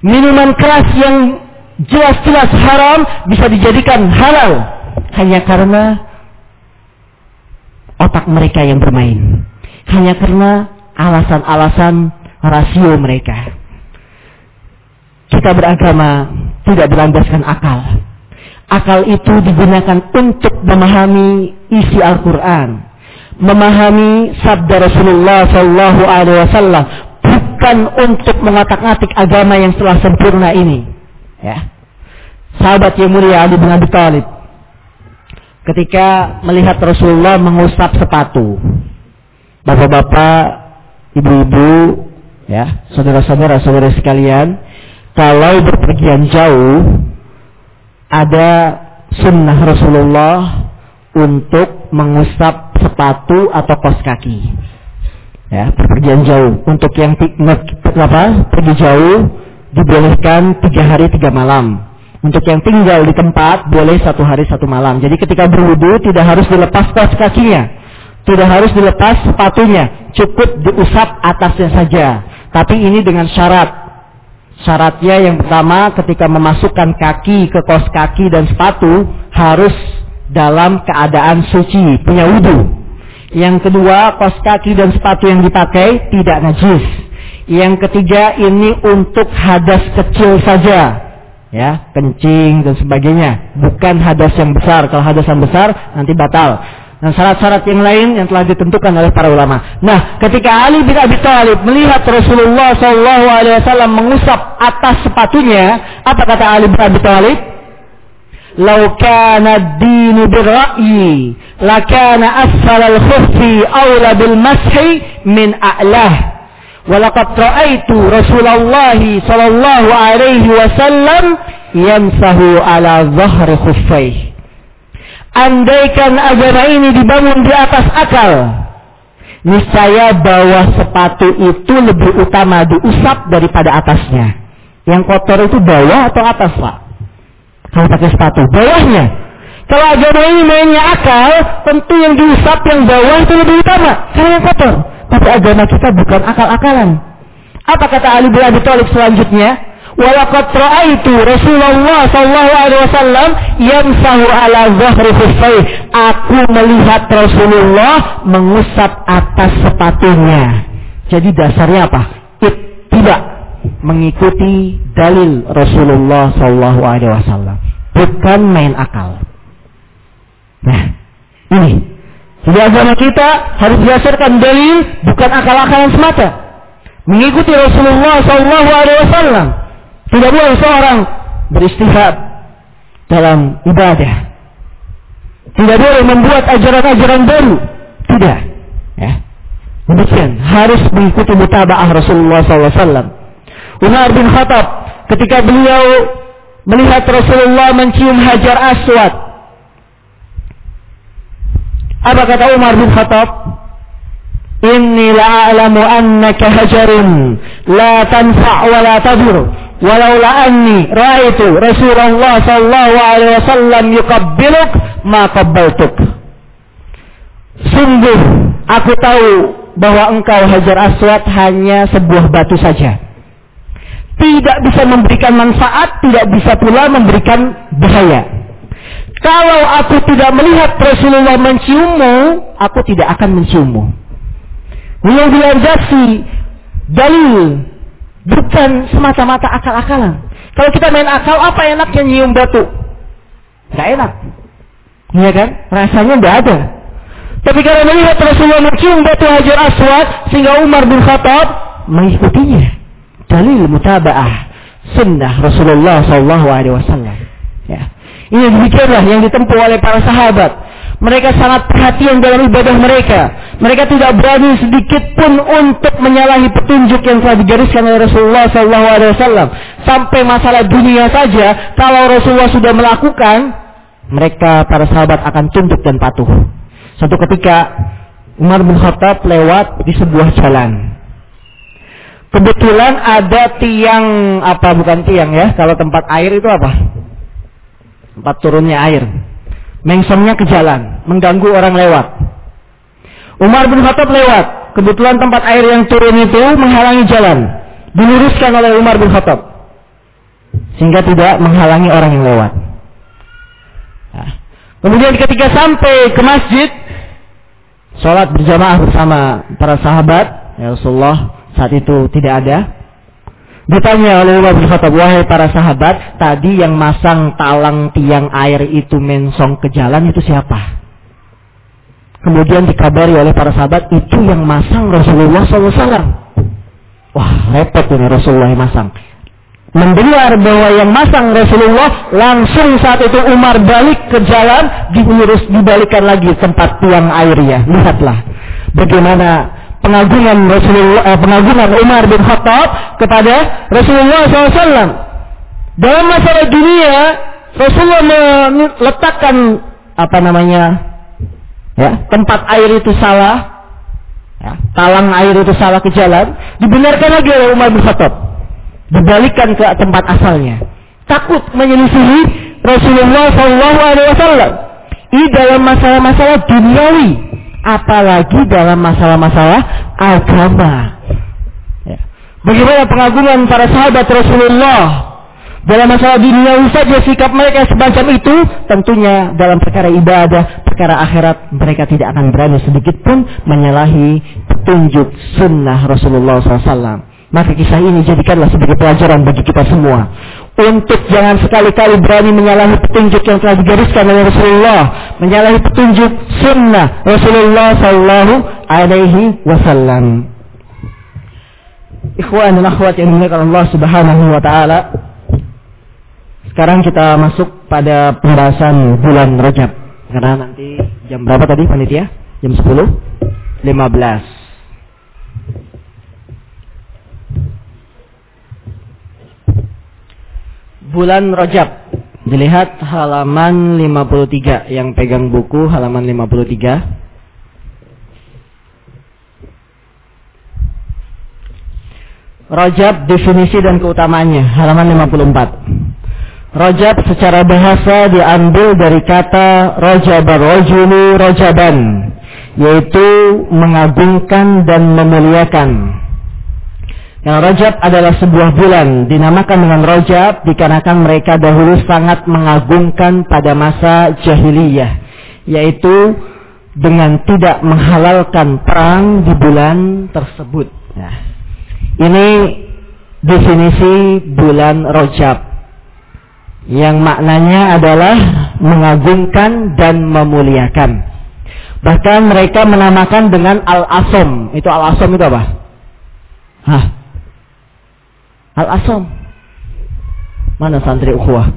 Minuman keras yang jelas-jelas haram bisa dijadikan halal. Hanya karena otak mereka yang bermain hanya karena alasan-alasan rasio mereka. Kita beragama tidak berlandaskan akal. Akal itu digunakan untuk memahami isi Al-Quran, memahami sabda Rasulullah Shallallahu Alaihi Wasallam, bukan untuk mengatak-atik agama yang telah sempurna ini. Ya. Sahabat yang mulia Ali bin Abi Thalib ketika melihat Rasulullah mengusap sepatu, bapak-bapak, ibu-ibu, ya, saudara-saudara, saudara sekalian, kalau berpergian jauh, ada sunnah Rasulullah untuk mengusap sepatu atau kos kaki. Ya, berpergian jauh. Untuk yang apa, pergi jauh, dibolehkan tiga hari tiga malam. Untuk yang tinggal di tempat boleh satu hari satu malam. Jadi ketika berwudu tidak harus dilepas kos kakinya. Tidak harus dilepas sepatunya, cukup diusap atasnya saja. Tapi ini dengan syarat. Syaratnya yang pertama ketika memasukkan kaki ke kos kaki dan sepatu harus dalam keadaan suci, punya wudhu. Yang kedua, kos kaki dan sepatu yang dipakai tidak najis. Yang ketiga, ini untuk hadas kecil saja. Ya, kencing dan sebagainya. Bukan hadas yang besar. Kalau hadas yang besar, nanti batal dan syarat-syarat yang lain yang telah ditentukan oleh para ulama. Nah, ketika Ali bin Abi Thalib melihat Rasulullah Wasallam mengusap atas sepatunya, apa kata Ali bin Abi Thalib? "Lau kana dinu birra'yi, lakana asfal al-khuffi awla bil mashi min a'lah." Walaqad ra'aitu Rasulullah sallallahu alaihi wasallam yamsahu ala dhahri khuffaih. Andaikan agama ini dibangun di atas akal, niscaya bawah sepatu itu lebih utama diusap daripada atasnya. Yang kotor itu bawah atau atas, Pak? Kalau pakai sepatu, bawahnya. Kalau agama ini mainnya akal, tentu yang diusap yang bawah itu lebih utama, karena yang kotor. Tapi agama kita bukan akal-akalan. Apa kata Ali bin Abi Thalib selanjutnya? Walaqad ra'aitu Rasulullah sallallahu alaihi wasallam yamsahu ala zahri khuffai. Aku melihat Rasulullah mengusap atas sepatunya. Jadi dasarnya apa? Tidak mengikuti dalil Rasulullah sallallahu alaihi wasallam, bukan main akal. Nah, ini jadi agama kita harus berdasarkan dalil, bukan akal-akalan semata. Mengikuti Rasulullah Wasallam. Tidak boleh seorang beristihad dalam ibadah. Tidak boleh membuat ajaran-ajaran baru. Tidak. Ya. Demikian harus mengikuti mutabaah Rasulullah SAW. Umar bin Khattab ketika beliau melihat Rasulullah mencium hajar aswad apa kata Umar bin Khattab? Inni la'alamu annaka hajarun la tanfa' wa la tadur. Walaula anni ra'aitu Rasulullah sallallahu alaihi wasallam yuqabbiluk ma qabbaltuk. Sungguh aku tahu bahwa engkau Hajar Aswad hanya sebuah batu saja. Tidak bisa memberikan manfaat, tidak bisa pula memberikan bahaya. Kalau aku tidak melihat Rasulullah menciummu, aku tidak akan menciummu. Beliau bilang jaksi, dalil, bukan semata-mata akal-akalan. Kalau kita main akal, apa enaknya nyium batu? Gak enak. Iya kan? Rasanya tidak ada. Tapi kalau melihat Rasulullah mencium batu Hajar Aswad, sehingga Umar bin Khattab mengikutinya. Dalil mutaba'ah sunnah Rasulullah Wasallam. Ya. Ini demikianlah yang ditempuh oleh para sahabat. Mereka sangat perhatian dalam ibadah mereka. Mereka tidak berani sedikit pun untuk menyalahi petunjuk yang telah digariskan oleh Rasulullah SAW. Sampai masalah dunia saja, kalau Rasulullah sudah melakukan, mereka para sahabat akan tunduk dan patuh. Suatu ketika Umar bin Khattab lewat di sebuah jalan. Kebetulan ada tiang apa bukan tiang ya? Kalau tempat air itu apa? Tempat turunnya air. Mengsongnya ke jalan, mengganggu orang lewat. Umar bin Khattab lewat, kebetulan tempat air yang turun itu menghalangi jalan. Diluruskan oleh Umar bin Khattab. Sehingga tidak menghalangi orang yang lewat. Nah. Kemudian ketika sampai ke masjid, sholat berjamaah bersama para sahabat, ya Rasulullah saat itu tidak ada. Ditanya oleh Umar bin Khattab, wahai para sahabat, tadi yang masang talang tiang air itu mensong ke jalan itu siapa? Kemudian dikabari oleh para sahabat, itu yang masang Rasulullah SAW. Wah, repot ini Rasulullah yang masang. Mendengar bahwa yang masang Rasulullah, langsung saat itu Umar balik ke jalan, diurus, dibalikan lagi tempat tiang airnya. Lihatlah bagaimana pengagungan Rasulullah eh, pengagungan Umar bin Khattab kepada Rasulullah SAW. Dalam masalah dunia, Rasulullah meletakkan apa namanya ya tempat air itu salah, ya, talang air itu salah ke jalan, dibenarkan lagi oleh Umar bin Khattab, dibalikan ke tempat asalnya. Takut menyelisihi Rasulullah SAW. Ini dalam masalah-masalah duniawi apalagi dalam masalah-masalah agama. Ya. Bagaimana pengagungan para sahabat Rasulullah dalam masalah dunia saja sikap mereka semacam itu tentunya dalam perkara ibadah, perkara akhirat mereka tidak akan berani sedikit pun menyalahi petunjuk sunnah Rasulullah SAW. Maka kisah ini jadikanlah sebagai pelajaran bagi kita semua untuk jangan sekali-kali berani menyalahi petunjuk yang telah digariskan oleh Rasulullah, menyalahi petunjuk sunnah Rasulullah Sallallahu Alaihi Wasallam. Ikhwan dan akhwat yang dimuliakan Allah Subhanahu Wa Taala. Sekarang kita masuk pada pembahasan bulan Rajab. Karena nanti jam berapa tadi panitia? Jam 10? 15. Bulan Rajab. Dilihat halaman 53 yang pegang buku halaman 53. Rajab definisi dan keutamaannya halaman 54. Rajab secara bahasa diambil dari kata rajabar rajulu rajaban yaitu mengagungkan dan memuliakan. Yang Rajab adalah sebuah bulan dinamakan dengan Rajab dikarenakan mereka dahulu sangat mengagungkan pada masa jahiliyah yaitu dengan tidak menghalalkan perang di bulan tersebut. Nah, ini definisi bulan Rajab yang maknanya adalah mengagungkan dan memuliakan. Bahkan mereka menamakan dengan Al-Asom. Itu Al-Asom itu apa? Hah? Al-Asom. Mana santri ukhuwah?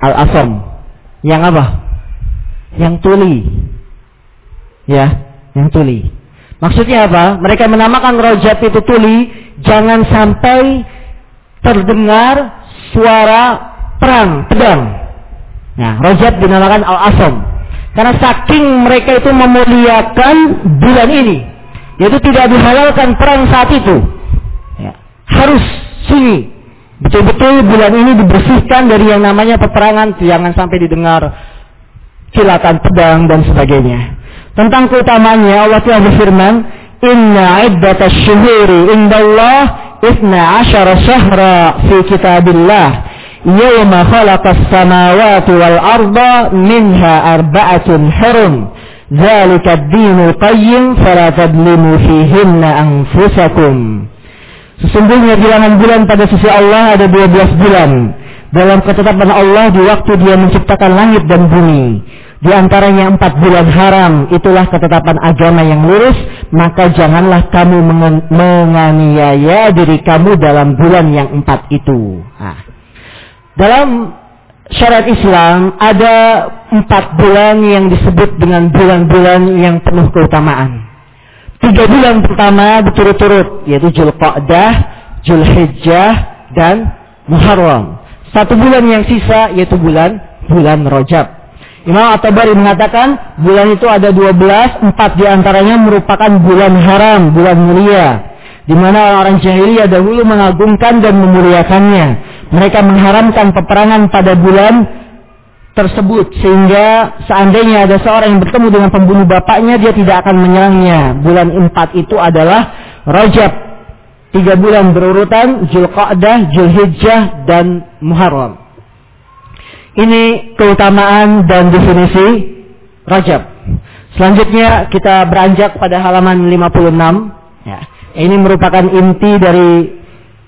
Al-Asom. Yang apa? Yang tuli. Ya, yang tuli. Maksudnya apa? Mereka menamakan rojab itu tuli, jangan sampai terdengar suara perang, pedang. Nah, rojab dinamakan al-asom. Karena saking mereka itu memuliakan bulan ini. Yaitu tidak dihalalkan perang saat itu Ya. Harus sunyi. Betul-betul bulan ini dibersihkan dari yang namanya peperangan. Jangan sampai didengar kilatan pedang dan sebagainya. Tentang keutamaannya Allah telah berfirman, "Inna iddatash syuhuri indallah isna asyara syahra fi kitabillah yawma khalaqas samawati wal arda minha arba'atun hurum." ذلك الدين القيم فلا تظلموا فيهن أنفسكم Sesungguhnya bilangan bulan pada sisi Allah ada 12 bulan. Dalam ketetapan Allah di waktu dia menciptakan langit dan bumi. Di antaranya empat bulan haram, itulah ketetapan agama yang lurus, maka janganlah kamu menganiaya diri kamu dalam bulan yang empat itu. Nah, dalam syariat Islam ada empat bulan yang disebut dengan bulan-bulan yang penuh keutamaan. Tiga bulan pertama berturut-turut, yaitu Julqa'dah, Julhijjah, dan Muharram. Satu bulan yang sisa yaitu bulan bulan Rajab. Imam At-Tabari mengatakan bulan itu ada 12, empat di antaranya merupakan bulan haram, bulan mulia. Di mana orang-orang jahiliyah dahulu mengagungkan dan memuliakannya. Mereka mengharamkan peperangan pada bulan tersebut sehingga seandainya ada seorang yang bertemu dengan pembunuh bapaknya dia tidak akan menyerangnya. Bulan empat itu adalah Rajab. Tiga bulan berurutan Zulqa'dah, Zulhijjah dan Muharram. Ini keutamaan dan definisi Rajab. Selanjutnya kita beranjak pada halaman 56. Ya. Ini merupakan inti dari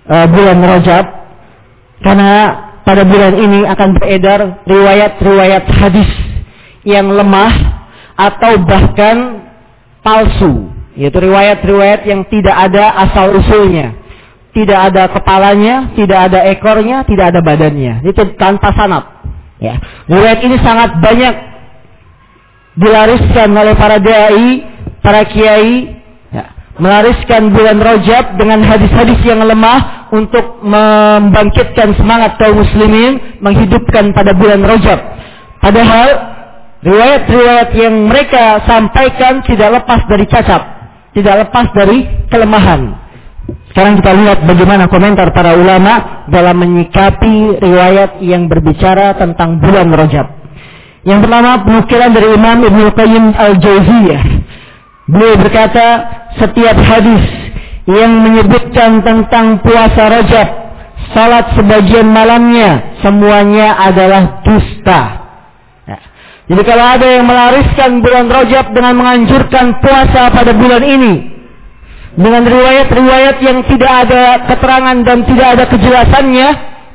uh, bulan Rajab. Karena pada bulan ini akan beredar riwayat-riwayat hadis yang lemah atau bahkan palsu. Yaitu riwayat-riwayat yang tidak ada asal usulnya. Tidak ada kepalanya, tidak ada ekornya, tidak ada badannya. Itu tanpa sanat. Ya. Riwayat ini sangat banyak dilariskan oleh para dai, para kiai, ya. melariskan bulan Rajab dengan hadis-hadis yang lemah untuk membangkitkan semangat kaum muslimin menghidupkan pada bulan Rajab. Padahal riwayat-riwayat yang mereka sampaikan tidak lepas dari cacat, tidak lepas dari kelemahan. Sekarang kita lihat bagaimana komentar para ulama dalam menyikapi riwayat yang berbicara tentang bulan Rajab. Yang pertama penukilan dari Imam Ibnu Qayyim Al-Jauziyah. Beliau berkata, setiap hadis yang menyebutkan tentang puasa Rajab, salat sebagian malamnya, semuanya adalah dusta. Ya. Jadi kalau ada yang melariskan bulan Rajab dengan menganjurkan puasa pada bulan ini, dengan riwayat-riwayat yang tidak ada keterangan dan tidak ada kejelasannya,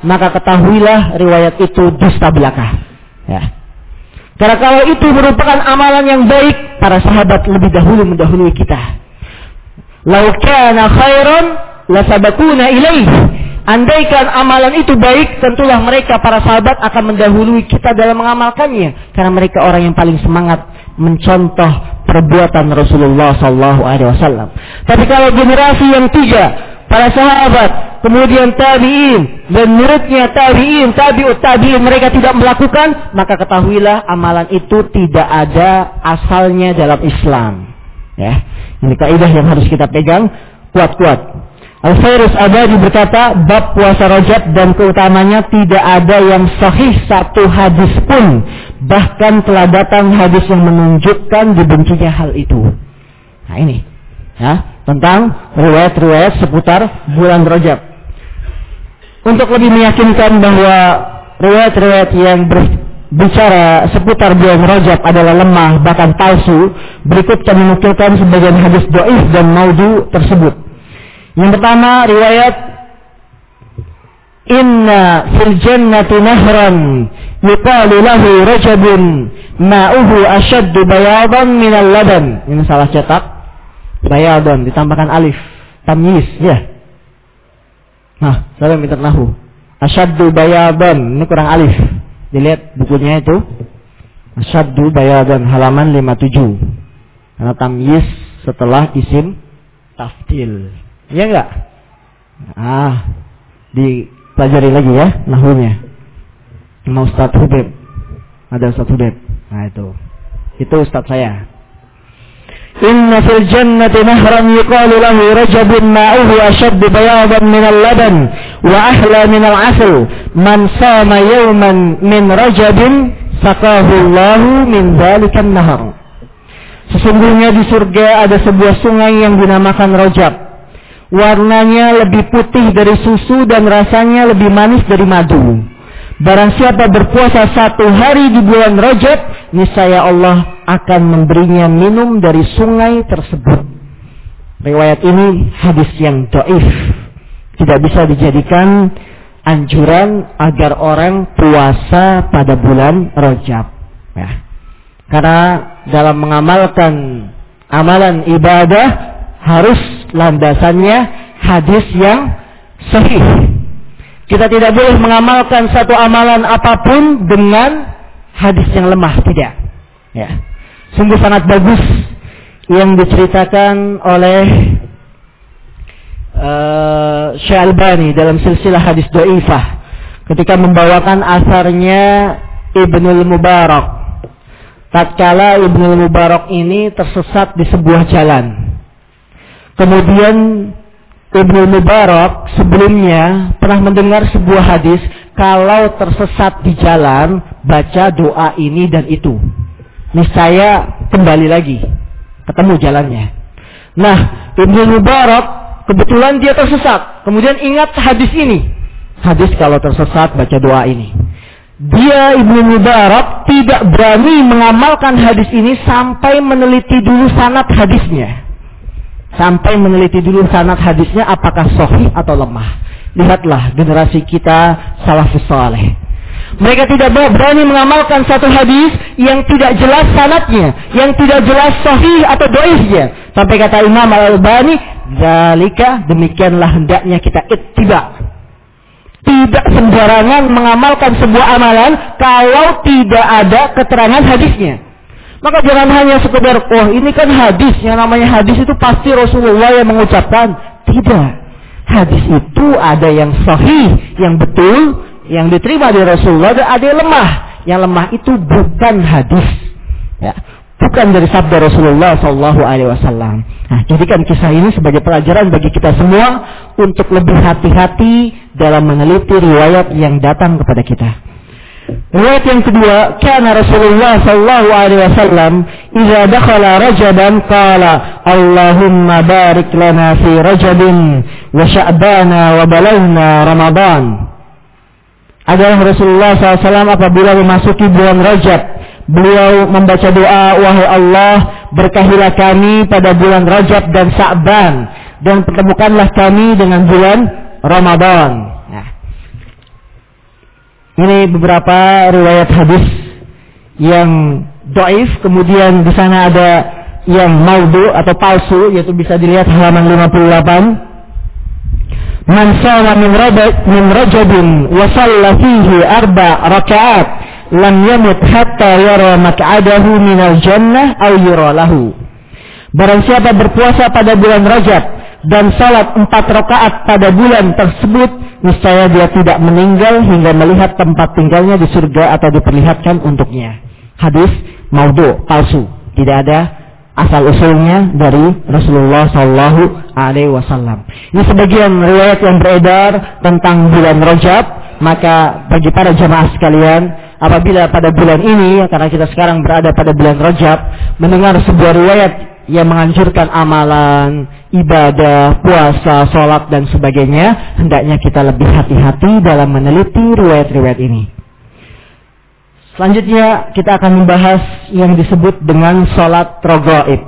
maka ketahuilah riwayat itu dusta belaka. Ya. Karena kalau itu merupakan amalan yang baik, para sahabat lebih dahulu mendahului kita. Lau kana khairan lasabakuna ilaih. Andaikan amalan itu baik, tentulah mereka para sahabat akan mendahului kita dalam mengamalkannya. Karena mereka orang yang paling semangat mencontoh perbuatan Rasulullah Sallallahu Alaihi Wasallam. Tapi kalau generasi yang tiga para sahabat, kemudian tabi'in dan muridnya tabi'in, tabi'ut tabi'in mereka tidak melakukan, maka ketahuilah amalan itu tidak ada asalnya dalam Islam. Ya. Ini kaidah yang harus kita pegang kuat-kuat. Al-Fairus Abadi berkata, bab puasa rojab dan keutamanya tidak ada yang sahih satu hadis pun. Bahkan telah datang hadis yang menunjukkan dibencinya hal itu. Nah ini. Ya, tentang riwayat-riwayat seputar bulan rojab. Untuk lebih meyakinkan bahwa riwayat-riwayat yang berbicara seputar bulan rojab adalah lemah bahkan palsu, berikut kami nukilkan sebagian hadis doif dan maudu tersebut. Yang pertama riwayat Inna fil jannati nahran yuqalu lahu rajabun ma'uhu ashaddu bayadan minal laban. Ini salah cetak. Bayadan ditambahkan alif. Tamyiz ya. Nah, saya minta nahu. Ashaddu bayadan ini kurang alif. Dilihat bukunya itu. Ashaddu bayadan halaman 57. Karena tamyiz setelah isim taftil. Iya enggak? Ah, dipelajari lagi ya nahunya. Mau Ustaz Hubib. Ada Ustaz Hubib. Nah itu. Itu Ustaz saya. Fil jannati nahran yuqalu lahu rajabun ma'uhu ashad bayadan min al-laban wa ahla min al-asl man sama yawman min rajabin saqahu Allahu min dhalika nahar Sesungguhnya di surga ada sebuah sungai yang dinamakan Rajab. Warnanya lebih putih dari susu dan rasanya lebih manis dari madu. Barang siapa berpuasa satu hari di bulan Rajab, niscaya Allah akan memberinya minum dari sungai tersebut. Riwayat ini hadis yang doif. Tidak bisa dijadikan anjuran agar orang puasa pada bulan Rajab. Ya. Karena dalam mengamalkan amalan ibadah harus landasannya hadis yang sahih. Kita tidak boleh mengamalkan satu amalan apa pun dengan hadis yang lemah, tidak. Ya. Sungguh sangat bagus yang diceritakan oleh uh, Syekh Albani dalam silsilah hadis doifah ketika membawakan asarnya Ibnul Mubarak. Tatkala Ibnul Mubarak ini tersesat di sebuah jalan. Kemudian Ibnu Mubarak sebelumnya pernah mendengar sebuah hadis kalau tersesat di jalan baca doa ini dan itu. Niscaya kembali lagi ketemu jalannya. Nah, Ibnu Mubarak kebetulan dia tersesat. Kemudian ingat hadis ini. Hadis kalau tersesat baca doa ini. Dia Ibnu Mubarak tidak berani mengamalkan hadis ini sampai meneliti dulu sanad hadisnya sampai meneliti dulu sanad hadisnya apakah sahih atau lemah. Lihatlah generasi kita salafus saleh. Mereka tidak berani mengamalkan satu hadis yang tidak jelas sanatnya, yang tidak jelas sahih atau doifnya. Sampai kata Imam Al-Albani, Zalika demikianlah hendaknya kita ittiba. Tidak sembarangan mengamalkan sebuah amalan kalau tidak ada keterangan hadisnya. Maka jangan hanya sekedar, oh ini kan hadis, yang namanya hadis itu pasti Rasulullah yang mengucapkan. Tidak. Hadis itu ada yang sahih, yang betul, yang diterima dari Rasulullah, dan ada yang lemah. Yang lemah itu bukan hadis. Ya. Bukan dari sabda Rasulullah Sallallahu Alaihi Wasallam. Nah, jadikan kisah ini sebagai pelajaran bagi kita semua untuk lebih hati-hati dalam meneliti riwayat yang datang kepada kita. Riwayat yang kedua, kana Rasulullah sallallahu alaihi wasallam idza dakhala Rajaban qala Allahumma barik lana fi Rajabin wa Sya'bana wa balagna Ramadan. Adalah Rasulullah SAW apabila memasuki bulan Rajab, beliau membaca doa, wahai Allah, berkahilah kami pada bulan Rajab dan Sa'ban dan pertemukanlah kami dengan bulan Ramadan. Ini beberapa riwayat hadis yang doif, kemudian di sana ada yang maudu atau palsu, yaitu bisa dilihat halaman 58. Man sama min rajab min rajabin wa shalla fihi arba rakaat lam yamut hatta yara mak'adahu min al-jannah aw yura lahu. Barang siapa berpuasa pada bulan Rajab dan salat empat rakaat pada bulan tersebut, niscaya dia tidak meninggal hingga melihat tempat tinggalnya di surga atau diperlihatkan untuknya. Hadis maudhu, palsu. Tidak ada asal usulnya dari Rasulullah Shallallahu Alaihi Wasallam. Ini sebagian riwayat yang beredar tentang bulan Rajab. Maka bagi para jemaah sekalian, apabila pada bulan ini, karena kita sekarang berada pada bulan Rajab, mendengar sebuah riwayat yang menganjurkan amalan, ibadah, puasa, sholat dan sebagainya, hendaknya kita lebih hati-hati dalam meneliti riwayat-riwayat ini. Selanjutnya kita akan membahas yang disebut dengan sholat rogoib.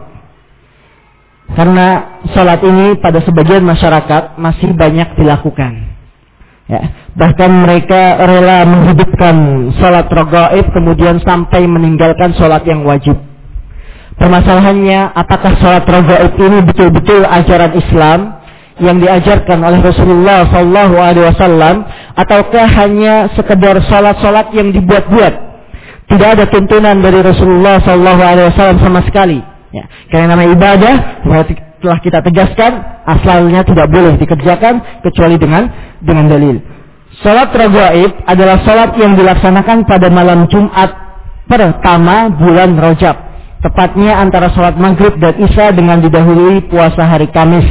Karena sholat ini pada sebagian masyarakat masih banyak dilakukan. Ya, bahkan mereka rela menghidupkan sholat rogoib kemudian sampai meninggalkan sholat yang wajib. Permasalahannya, apakah sholat ragaib ini betul-betul ajaran Islam yang diajarkan oleh Rasulullah Sallallahu Alaihi Wasallam, ataukah hanya sekedar sholat-sholat yang dibuat-buat? Tidak ada tuntunan dari Rasulullah Sallallahu Alaihi Wasallam sama sekali. Ya, karena nama ibadah telah kita tegaskan asalnya tidak boleh dikerjakan kecuali dengan dengan dalil. Salat ragaib adalah salat yang dilaksanakan pada malam Jumat pertama bulan Rajab tepatnya antara sholat maghrib dan isya dengan didahului puasa hari Kamis.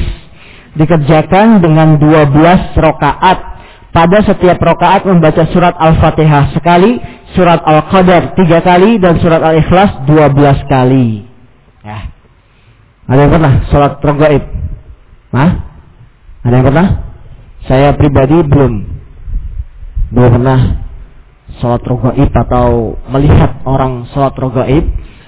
Dikerjakan dengan 12 rokaat. Pada setiap rokaat membaca surat Al-Fatihah sekali, surat Al-Qadar tiga kali, dan surat Al-Ikhlas 12 kali. Ya. Ada yang pernah sholat rogaib? Hah? Ada yang pernah? Saya pribadi belum. Belum pernah sholat rogaib atau melihat orang sholat rogaib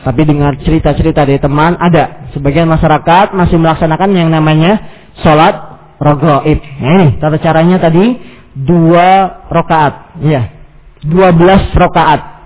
tapi dengar cerita-cerita dari teman, ada sebagian masyarakat masih melaksanakan yang namanya sholat rogoib. Nah ini tata caranya tadi dua rokaat, ya, dua belas rokaat.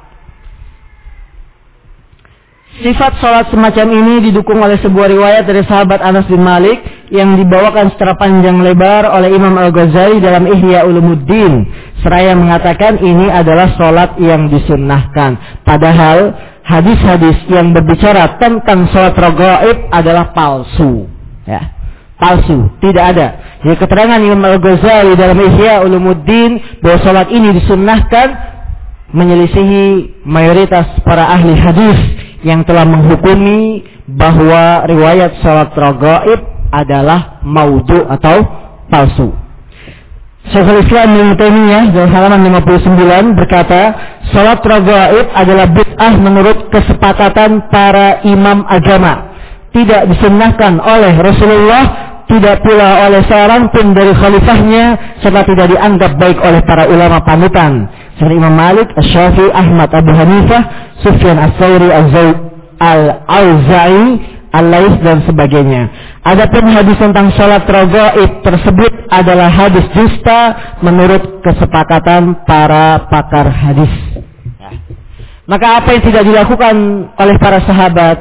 Sifat sholat semacam ini didukung oleh sebuah riwayat dari sahabat Anas bin Malik yang dibawakan secara panjang lebar oleh Imam Al-Ghazali dalam Ihya Ulumuddin. Seraya mengatakan ini adalah sholat yang disunnahkan. Padahal hadis-hadis yang berbicara tentang sholat ragaib adalah palsu. Ya, palsu, tidak ada. Jadi keterangan Imam Al-Ghazali dalam Ihya Ulumuddin bahwa sholat ini disunnahkan menyelisihi mayoritas para ahli hadis yang telah menghukumi bahwa riwayat sholat ragaib adalah maudhu atau palsu. Syekhul Islam Ibn Taimiyah dalam halaman 59 berkata, salat ragaib adalah bid'ah menurut kesepakatan para imam agama. Tidak disunnahkan oleh Rasulullah, tidak pula oleh seorang pun dari khalifahnya, serta tidak dianggap baik oleh para ulama panutan. Seperti Imam Malik, Syafi'i, Ahmad, Abu Hanifah, Sufyan As-Sauri, Al-Auza'i, Al-Lais dan sebagainya. Adapun hadis tentang sholat rogaib tersebut adalah hadis dusta menurut kesepakatan para pakar hadis. Maka apa yang tidak dilakukan oleh para sahabat,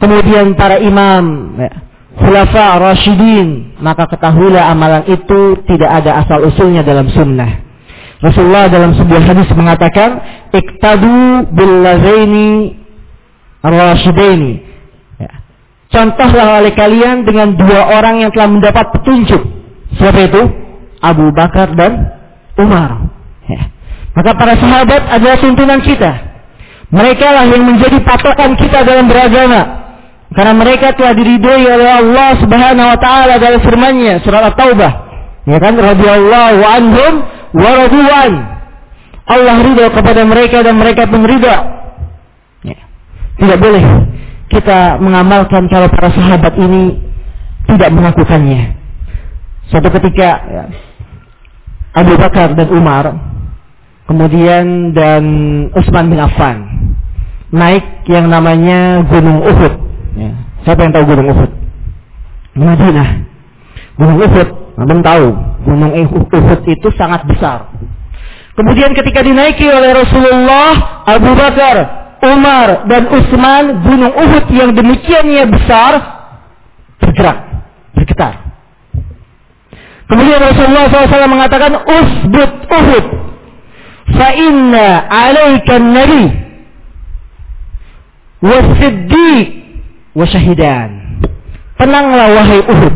kemudian para imam, ya, khulafa rasyidin, maka ketahuilah amalan itu tidak ada asal usulnya dalam sunnah. Rasulullah dalam sebuah hadis mengatakan, "Iktadu bil lazaini rasyidaini." Contohlah oleh kalian dengan dua orang yang telah mendapat petunjuk. Siapa itu? Abu Bakar dan Umar. Ya. Maka para sahabat adalah tuntunan kita. Mereka lah yang menjadi patokan kita dalam beragama. Karena mereka telah diridhoi oleh Allah Subhanahu wa taala dalam firman-Nya surat At-Taubah. Ya kan radhiyallahu anhum wa radu'an. Allah ridho kepada mereka dan mereka pun ridho. Ya. Tidak boleh kita mengamalkan kalau para sahabat ini tidak melakukannya. Suatu ketika ya, Abu Bakar dan Umar, kemudian dan Utsman bin Affan naik yang namanya Gunung Uhud. Ya. Siapa yang tahu Gunung Uhud? Madinah. Gunung Uhud, belum tahu. Gunung Uhud itu sangat besar. Kemudian ketika dinaiki oleh Rasulullah, Abu Bakar Umar dan Utsman gunung Uhud yang demikiannya besar bergerak, bergetar. Kemudian Rasulullah SAW mengatakan usbut Uhud fa inna alaika nabi wa siddiq wa syahidan. Tenanglah wahai Uhud.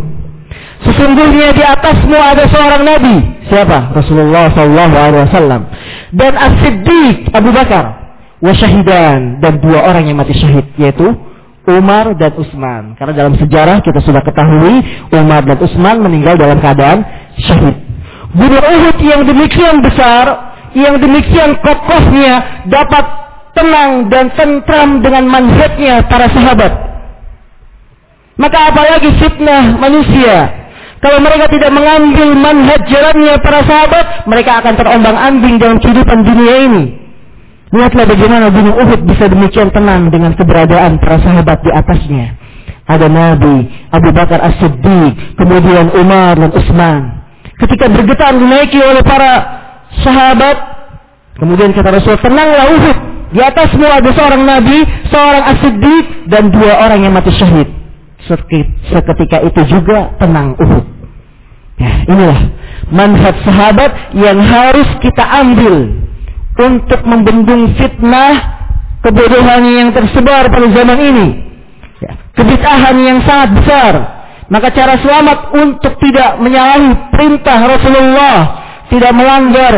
Sesungguhnya di atasmu ada seorang nabi. Siapa? Rasulullah wasallam. Dan As-Siddiq Abu Bakar wa syahidan dan dua orang yang mati syahid yaitu Umar dan Utsman. Karena dalam sejarah kita sudah ketahui Umar dan Utsman meninggal dalam keadaan syahid. Gunung Uhud yang demikian besar, yang demikian kokohnya dapat tenang dan tentram dengan manhajnya para sahabat. Maka apalagi fitnah manusia. Kalau mereka tidak mengambil manhaj jalannya para sahabat, mereka akan terombang-ambing dalam kehidupan dunia ini. Lihatlah bagaimana Gunung Uhud bisa demikian tenang dengan keberadaan para sahabat di atasnya. Ada Nabi, Abu Bakar As-Siddiq, kemudian Umar dan Utsman. Ketika bergetar dinaiki oleh para sahabat, kemudian kata Rasul, tenanglah Uhud. Di atasmu ada seorang Nabi, seorang As-Siddiq, dan dua orang yang mati syahid. Seketika itu juga tenang Uhud. Ya, inilah manhaj sahabat yang harus kita ambil untuk membendung fitnah kebodohan yang tersebar pada zaman ini. Ya, kebitahan yang sangat besar. Maka cara selamat untuk tidak menyalahi perintah Rasulullah, tidak melanggar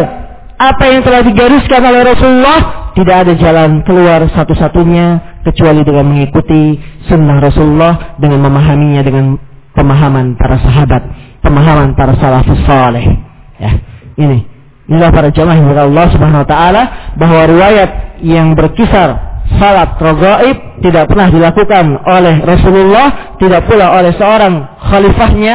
apa yang telah digariskan oleh Rasulullah, tidak ada jalan keluar satu-satunya kecuali dengan mengikuti sunnah Rasulullah dengan memahaminya dengan pemahaman para sahabat, pemahaman para salafus saleh. Ya, ini Inilah para jamaah yang Allah Subhanahu wa taala bahwa riwayat yang berkisar salat rogaib tidak pernah dilakukan oleh Rasulullah, tidak pula oleh seorang khalifahnya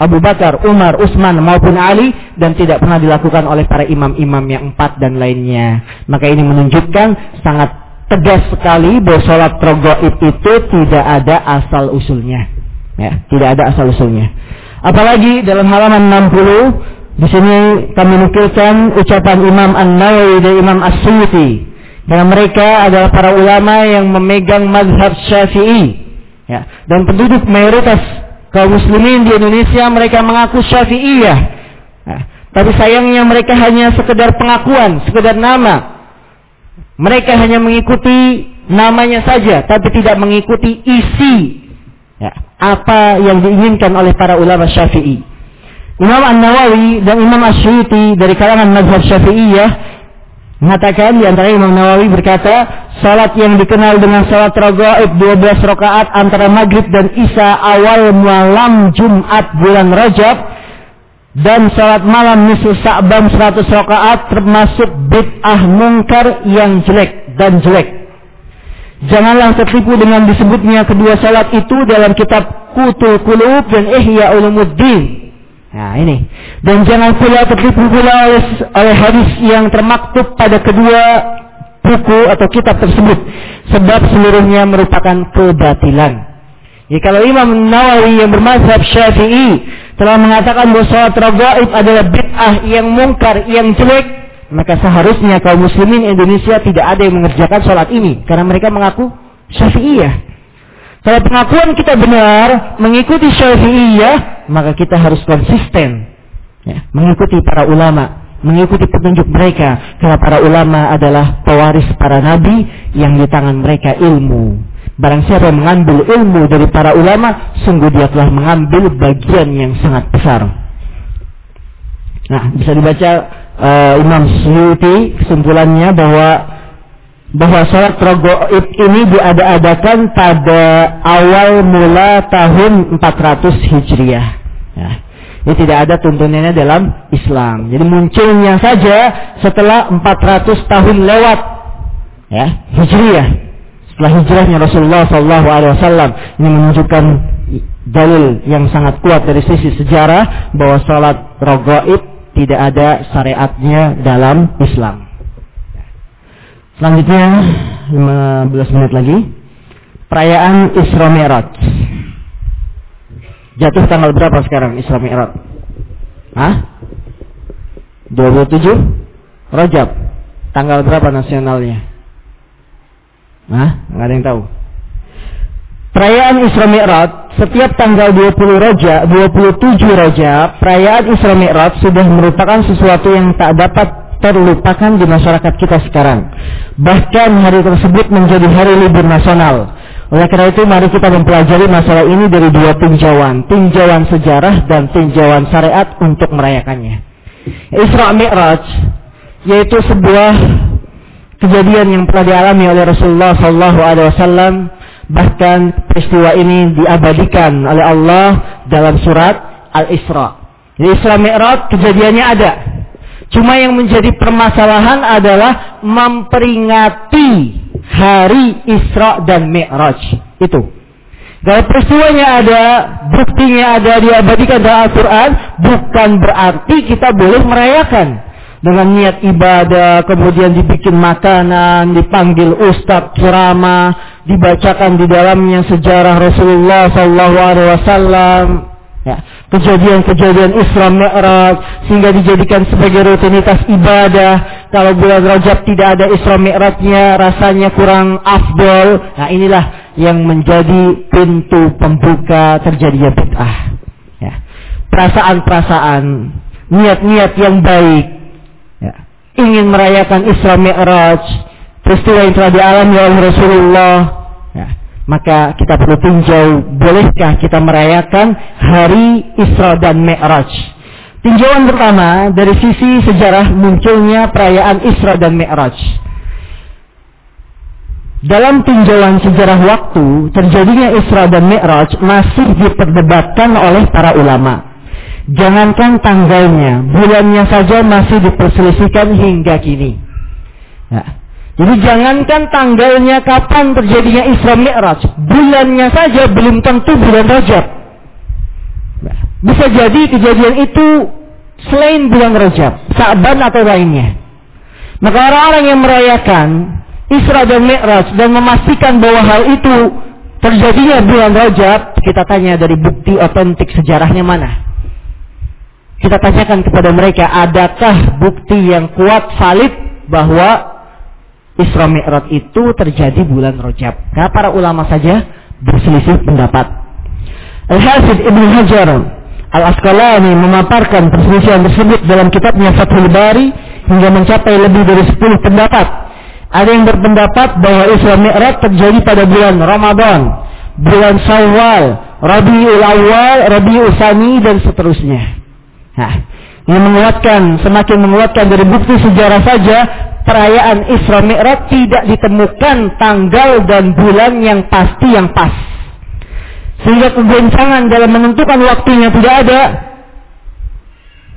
Abu Bakar, Umar, Utsman maupun Ali dan tidak pernah dilakukan oleh para imam-imam yang empat dan lainnya. Maka ini menunjukkan sangat tegas sekali bahwa salat rogaib itu tidak ada asal usulnya. Ya, tidak ada asal usulnya. Apalagi dalam halaman 60 di sini kami nukilkan ucapan Imam An-Nawawi dan Imam As-Suyuti. Karena mereka adalah para ulama yang memegang mazhab Syafi'i. Ya. Dan penduduk mayoritas kaum muslimin di Indonesia mereka mengaku Syafi'iyah. Ya. Tapi sayangnya mereka hanya sekedar pengakuan, sekedar nama. Mereka hanya mengikuti namanya saja, tapi tidak mengikuti isi ya, apa yang diinginkan oleh para ulama Syafi'i. Imam An-Nawawi dan Imam Asyuti dari kalangan mazhab Syafi'iyah mengatakan di antara Imam Nawawi berkata, salat yang dikenal dengan salat ragaib 12 rakaat antara maghrib dan isya awal malam Jumat bulan Rajab dan salat malam nisfu Sa'ban 100 rakaat termasuk bid'ah mungkar yang jelek dan jelek. Janganlah tertipu dengan disebutnya kedua salat itu dalam kitab Kutul Kulub dan Ihya Ulumuddin Nah ini. Dan jangan pula tertipu pula oleh, oleh hadis yang termaktub pada kedua buku atau kitab tersebut. Sebab seluruhnya merupakan kebatilan. Ya, kalau Imam Nawawi yang bermazhab Syafi'i telah mengatakan bahwa sholat ragaib adalah bid'ah yang mungkar, yang jelek, maka seharusnya kaum muslimin Indonesia tidak ada yang mengerjakan sholat ini karena mereka mengaku Syafi'iyah. Kalau pengakuan kita benar, mengikuti syafi'iyah, maka kita harus konsisten. Ya, mengikuti para ulama, mengikuti petunjuk mereka. Karena para ulama adalah pewaris para nabi yang di tangan mereka ilmu. Barang siapa yang mengambil ilmu dari para ulama, sungguh dia telah mengambil bagian yang sangat besar. Nah, bisa dibaca uh, Imam Suyuti kesimpulannya bahwa bahwa sholat rogoib ini diada-adakan pada awal mula tahun 400 Hijriah. Ya. Ini tidak ada tuntunannya dalam Islam. Jadi munculnya saja setelah 400 tahun lewat ya, Hijriah. Setelah hijrahnya Rasulullah SAW ini menunjukkan dalil yang sangat kuat dari sisi sejarah bahwa sholat rogoib tidak ada syariatnya dalam Islam. Selanjutnya 15 menit lagi perayaan Isra Mi'raj. Jatuh tanggal berapa sekarang Isra Mi'raj? Hah? 27 Rajab. Tanggal berapa nasionalnya? Hah? Enggak ada yang tahu. Perayaan Isra Mi'raj setiap tanggal 20 Rajab, 27 Rajab, perayaan Isra Mi'raj sudah merupakan sesuatu yang tak dapat terlupakan di masyarakat kita sekarang. Bahkan hari tersebut menjadi hari libur nasional. Oleh karena itu mari kita mempelajari masalah ini dari dua tinjauan, tinjauan sejarah dan tinjauan syariat untuk merayakannya. Isra Mi'raj yaitu sebuah kejadian yang pernah dialami oleh Rasulullah Wasallam bahkan peristiwa ini diabadikan oleh Allah dalam surat Al-Isra. Di Isra Mi'raj kejadiannya ada. Cuma yang menjadi permasalahan adalah memperingati hari Isra dan Mi'raj. Itu. Kalau peristiwanya ada, buktinya ada diabadikan dalam Al-Quran, bukan berarti kita boleh merayakan dengan niat ibadah, kemudian dibikin makanan, dipanggil ustadz ceramah, dibacakan di dalamnya sejarah Rasulullah Sallallahu Alaihi Wasallam, ya, kejadian-kejadian Isra Mi'raj sehingga dijadikan sebagai rutinitas ibadah. Kalau bulan Rajab tidak ada Isra Mi'rajnya, rasanya kurang afdol. Nah inilah yang menjadi pintu pembuka terjadinya bid'ah. Ya. Perasaan-perasaan, niat-niat yang baik, ingin merayakan Isra Mi'raj, peristiwa yang telah dialami oleh Rasulullah, ya, maka kita perlu tinjau, bolehkah kita merayakan hari Isra dan Mi'raj? Tinjauan pertama dari sisi sejarah munculnya perayaan Isra dan Mi'raj. Dalam tinjauan sejarah waktu, terjadinya Isra dan Mi'raj masih diperdebatkan oleh para ulama. Jangankan tanggalnya, bulannya saja masih diperselisihkan hingga kini. Ya. Jadi jangankan tanggalnya kapan terjadinya Isra Mi'raj, bulannya saja belum tentu bulan Rajab. Bisa jadi kejadian itu selain bulan Rajab, Sa'ban atau lainnya. Maka orang-orang yang merayakan Isra dan Mi'raj dan memastikan bahwa hal itu terjadinya bulan Rajab, kita tanya dari bukti otentik sejarahnya mana? Kita tanyakan kepada mereka, adakah bukti yang kuat valid bahwa Isra Mi'raj itu terjadi bulan Rajab? Karena para ulama saja berselisih pendapat. Al-Hafidh Ibn Hajar Al-Asqalani memaparkan perselisihan tersebut dalam kitabnya Fathul Bari hingga mencapai lebih dari 10 pendapat. Ada yang berpendapat bahwa Isra Mi'raj terjadi pada bulan Ramadan, bulan Syawal, Rabiul Awal, Rabiul Sani dan seterusnya. Nah, ini menguatkan, semakin menguatkan dari bukti sejarah saja perayaan Isra Mi'raj tidak ditemukan tanggal dan bulan yang pasti yang pas. Sehingga kegoncangan dalam menentukan waktunya tidak ada.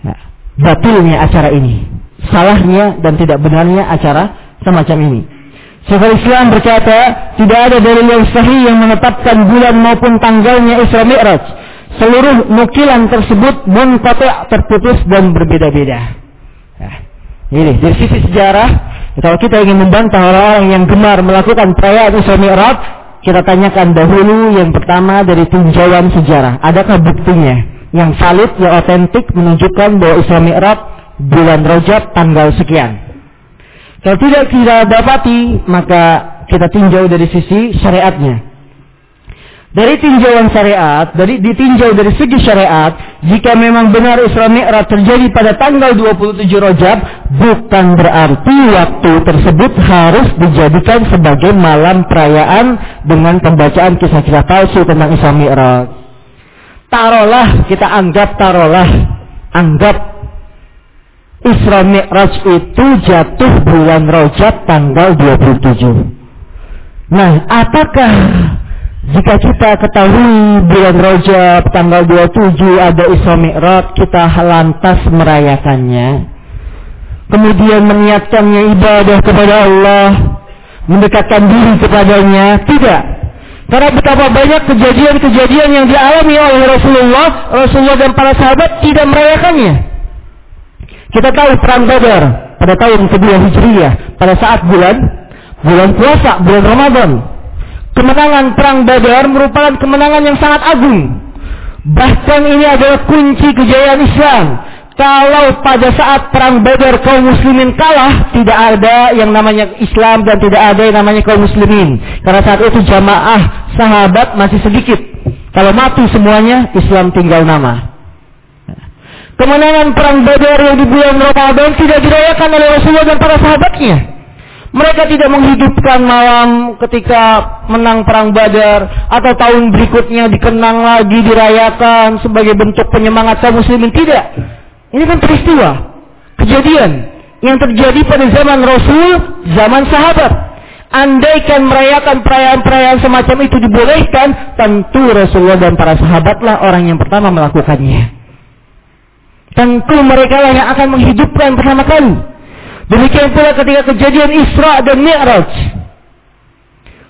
Nah, batilnya acara ini. Salahnya dan tidak benarnya acara semacam ini. Syekhul Islam berkata, tidak ada dalil yang sahih yang menetapkan bulan maupun tanggalnya Isra Mi'raj seluruh nukilan tersebut munqati terputus dan berbeda-beda. Ini dari sisi sejarah, kalau kita ingin membantah orang-orang yang gemar melakukan perayaan Isra Mi'raj, kita tanyakan dahulu yang pertama dari tinjauan sejarah. Adakah buktinya yang valid, yang otentik menunjukkan bahwa Isra Mi'raj bulan Rajab tanggal sekian? Kalau tidak kita dapati, maka kita tinjau dari sisi syariatnya. Dari tinjauan syariat, dari ditinjau dari segi syariat, jika memang benar Isra Mi'raj terjadi pada tanggal 27 Rajab, bukan berarti waktu tersebut harus dijadikan sebagai malam perayaan dengan pembacaan kisah-kisah palsu tentang Isra Mi'raj. Taruhlah, kita anggap taruhlah, anggap Isra Mi'raj itu jatuh bulan Rajab tanggal 27. Nah, apakah jika kita ketahui bulan Rajab tanggal 27 ada Isra Mi'raj, kita lantas merayakannya. Kemudian meniatkannya ibadah kepada Allah, mendekatkan diri kepadanya, tidak. Karena betapa banyak kejadian-kejadian yang dialami oleh Rasulullah, Rasulullah dan para sahabat tidak merayakannya. Kita tahu perang Badar pada tahun kedua Hijriyah, pada saat bulan bulan puasa, bulan Ramadan kemenangan perang Badar merupakan kemenangan yang sangat agung. Bahkan ini adalah kunci kejayaan Islam. Kalau pada saat perang Badar kaum muslimin kalah, tidak ada yang namanya Islam dan tidak ada yang namanya kaum muslimin. Karena saat itu jamaah sahabat masih sedikit. Kalau mati semuanya, Islam tinggal nama. Kemenangan perang Badar yang di bulan Ramadan tidak dirayakan oleh Rasulullah dan para sahabatnya. Mereka tidak menghidupkan malam ketika menang perang Badar atau tahun berikutnya dikenang lagi dirayakan sebagai bentuk penyemangat kaum muslimin tidak. Ini kan peristiwa, kejadian yang terjadi pada zaman Rasul, zaman sahabat. Andaikan merayakan perayaan-perayaan semacam itu dibolehkan, tentu Rasulullah dan para sahabatlah orang yang pertama melakukannya. Tentu mereka yang akan menghidupkan pertama kali. Demikian pula ketika kejadian Isra dan Mi'raj.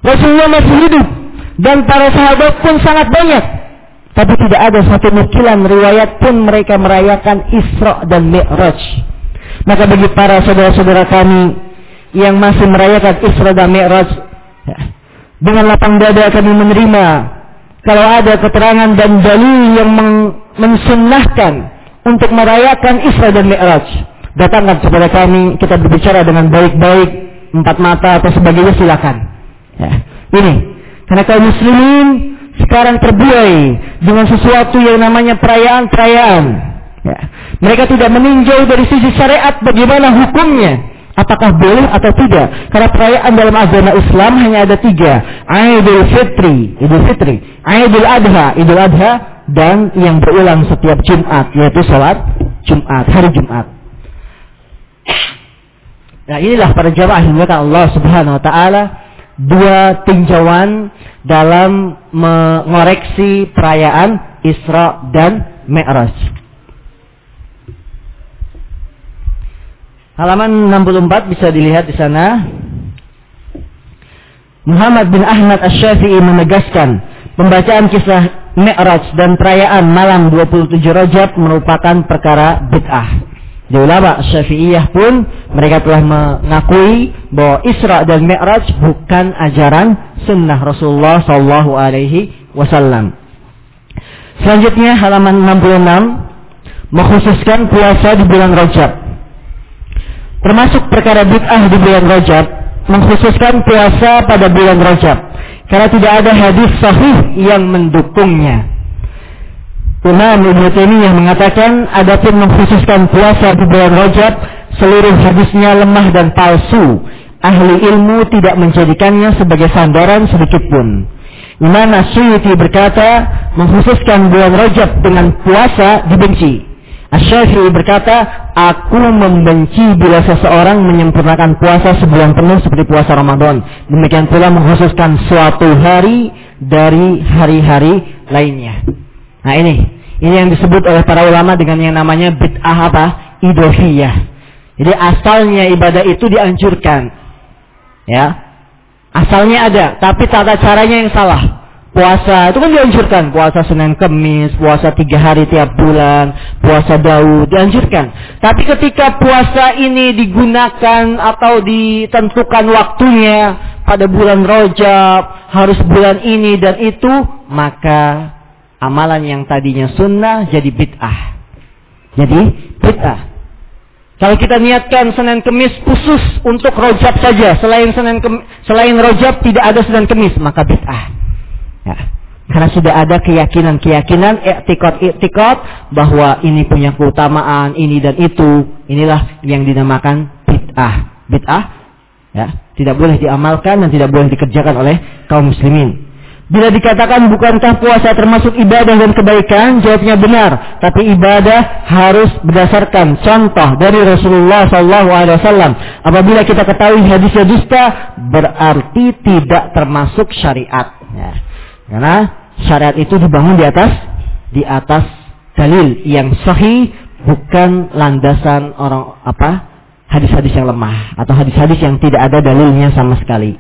Rasulullah masih hidup dan para sahabat pun sangat banyak. Tapi tidak ada satu nukilan riwayat pun mereka merayakan Isra dan Mi'raj. Maka bagi para saudara-saudara kami yang masih merayakan Isra dan Mi'raj ya, dengan lapang dada kami menerima kalau ada keterangan dan dalil yang mensunnahkan untuk merayakan Isra dan Mi'raj datangkan kepada kami kita berbicara dengan baik-baik empat mata atau sebagainya silakan ya. ini karena kaum muslimin sekarang terbuai dengan sesuatu yang namanya perayaan-perayaan ya. mereka tidak meninjau dari sisi syariat bagaimana hukumnya Apakah boleh atau tidak? Karena perayaan dalam agama Islam hanya ada tiga. Idul Fitri, Idul Fitri. Idul Adha, Idul Adha. Dan yang berulang setiap Jumat, yaitu sholat Jumat, hari Jumat. Nah inilah para jamaah yang Allah subhanahu wa ta'ala. Dua tinjauan dalam mengoreksi perayaan Isra dan Mi'raj. Halaman 64 bisa dilihat di sana. Muhammad bin Ahmad Asy-Syafi'i menegaskan pembacaan kisah Mi'raj dan perayaan malam 27 Rajab merupakan perkara bid'ah. Di ulama Syafi'iyah pun mereka telah mengakui bahwa Isra dan Mi'raj bukan ajaran sunnah Rasulullah Sallallahu Alaihi Wasallam. Selanjutnya halaman 66 mengkhususkan puasa di bulan Rajab. Termasuk perkara bid'ah di bulan Rajab mengkhususkan puasa pada bulan Rajab karena tidak ada hadis sahih yang mendukungnya. Imam Ibnu Taimiyah mengatakan adapun mengkhususkan puasa di bulan Rajab seluruh hadisnya lemah dan palsu. Ahli ilmu tidak menjadikannya sebagai sandaran sedikit pun. Imam Asyuyuti berkata, mengkhususkan bulan Rajab dengan puasa dibenci. Asy-Syafi'i berkata, aku membenci bila seseorang menyempurnakan puasa sebulan penuh seperti puasa Ramadan. Demikian pula mengkhususkan suatu hari dari hari-hari lainnya. Nah ini, ini yang disebut oleh para ulama dengan yang namanya bid'ah apa? Idofiyah. Jadi asalnya ibadah itu dianjurkan. Ya. Asalnya ada, tapi tata caranya yang salah puasa itu kan dianjurkan puasa Senin Kemis, puasa tiga hari tiap bulan, puasa Daud dianjurkan. Tapi ketika puasa ini digunakan atau ditentukan waktunya pada bulan Rojab, harus bulan ini dan itu, maka amalan yang tadinya sunnah jadi bid'ah. Jadi bid'ah. Kalau kita niatkan Senin Kemis khusus untuk Rojab saja, selain Senin Kemis, selain Rojab tidak ada Senin Kemis, maka bid'ah. Ya. Karena sudah ada keyakinan-keyakinan, etikot-etikot bahwa ini punya keutamaan, ini dan itu. Inilah yang dinamakan bid'ah. Bid'ah ya, tidak boleh diamalkan dan tidak boleh dikerjakan oleh kaum muslimin. Bila dikatakan bukankah puasa termasuk ibadah dan kebaikan, jawabnya benar. Tapi ibadah harus berdasarkan contoh dari Rasulullah SAW. Apabila kita ketahui hadisnya dusta, berarti tidak termasuk syariat. Ya. Karena syariat itu dibangun di atas di atas dalil yang sahih bukan landasan orang apa hadis-hadis yang lemah atau hadis-hadis yang tidak ada dalilnya sama sekali.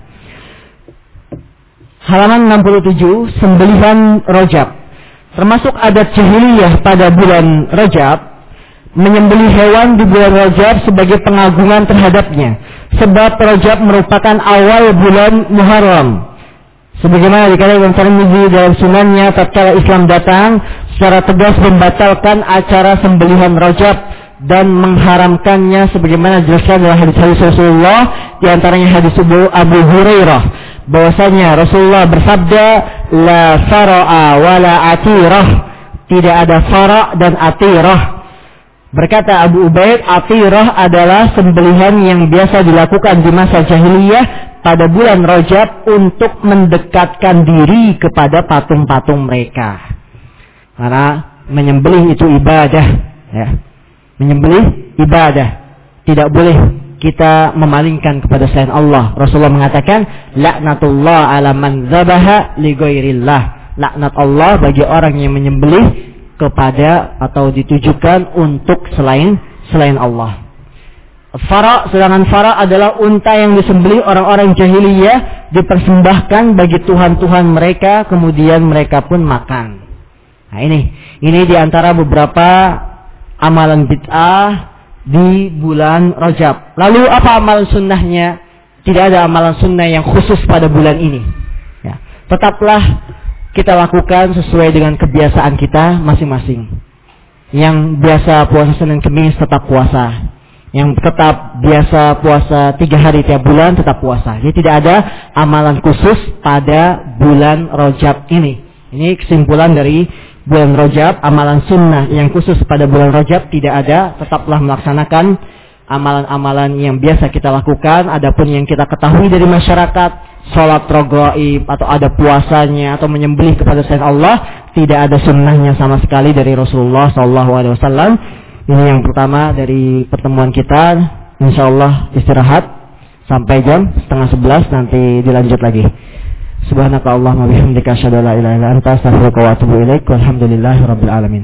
Halaman 67 sembelihan rojab termasuk adat jahiliyah pada bulan rojab menyembelih hewan di bulan rojab sebagai pengagungan terhadapnya. Sebab rojab merupakan awal bulan Muharram. Sebagaimana dikatakan Tirmidzi dalam sunannya tatkala Islam datang secara tegas membatalkan acara sembelihan Rajab dan mengharamkannya sebagaimana dijelaskan dalam hadis-hadis Rasulullah di antaranya hadis Abu Hurairah bahwasanya Rasulullah bersabda la fara'a wala atirah tidak ada fara' dan atirah Berkata Abu Ubaid, atirah adalah sembelihan yang biasa dilakukan di masa jahiliyah pada bulan Rajab untuk mendekatkan diri kepada patung-patung mereka. Karena menyembelih itu ibadah, ya. Menyembelih ibadah. Tidak boleh kita memalingkan kepada selain Allah. Rasulullah mengatakan, laknatullah ala man zabaha li Laknat Allah bagi orang yang menyembelih kepada atau ditujukan untuk selain selain Allah. Fara, sedangkan fara adalah unta yang disembelih orang-orang jahiliyah dipersembahkan bagi tuhan-tuhan mereka, kemudian mereka pun makan. Nah ini, ini di antara beberapa amalan bid'ah di bulan Rajab. Lalu apa amalan sunnahnya? Tidak ada amalan sunnah yang khusus pada bulan ini. Ya. Tetaplah kita lakukan sesuai dengan kebiasaan kita masing-masing. Yang biasa puasa Senin Kemis tetap puasa. Yang tetap biasa puasa tiga hari tiap bulan tetap puasa. Jadi tidak ada amalan khusus pada bulan Rojab ini. Ini kesimpulan dari bulan Rojab, amalan sunnah yang khusus pada bulan Rojab tidak ada. Tetaplah melaksanakan amalan-amalan yang biasa kita lakukan. Adapun yang kita ketahui dari masyarakat, sholat rogoib atau ada puasanya atau menyembelih kepada selain Allah tidak ada sunnahnya sama sekali dari Rasulullah Wasallam ini yang pertama dari pertemuan kita Insya Allah istirahat sampai jam setengah sebelas nanti dilanjut lagi Subhanaka Allah wa bihamdika asyhadu an la ilaha illa anta astaghfiruka wa atubu ilaik walhamdulillahi rabbil alamin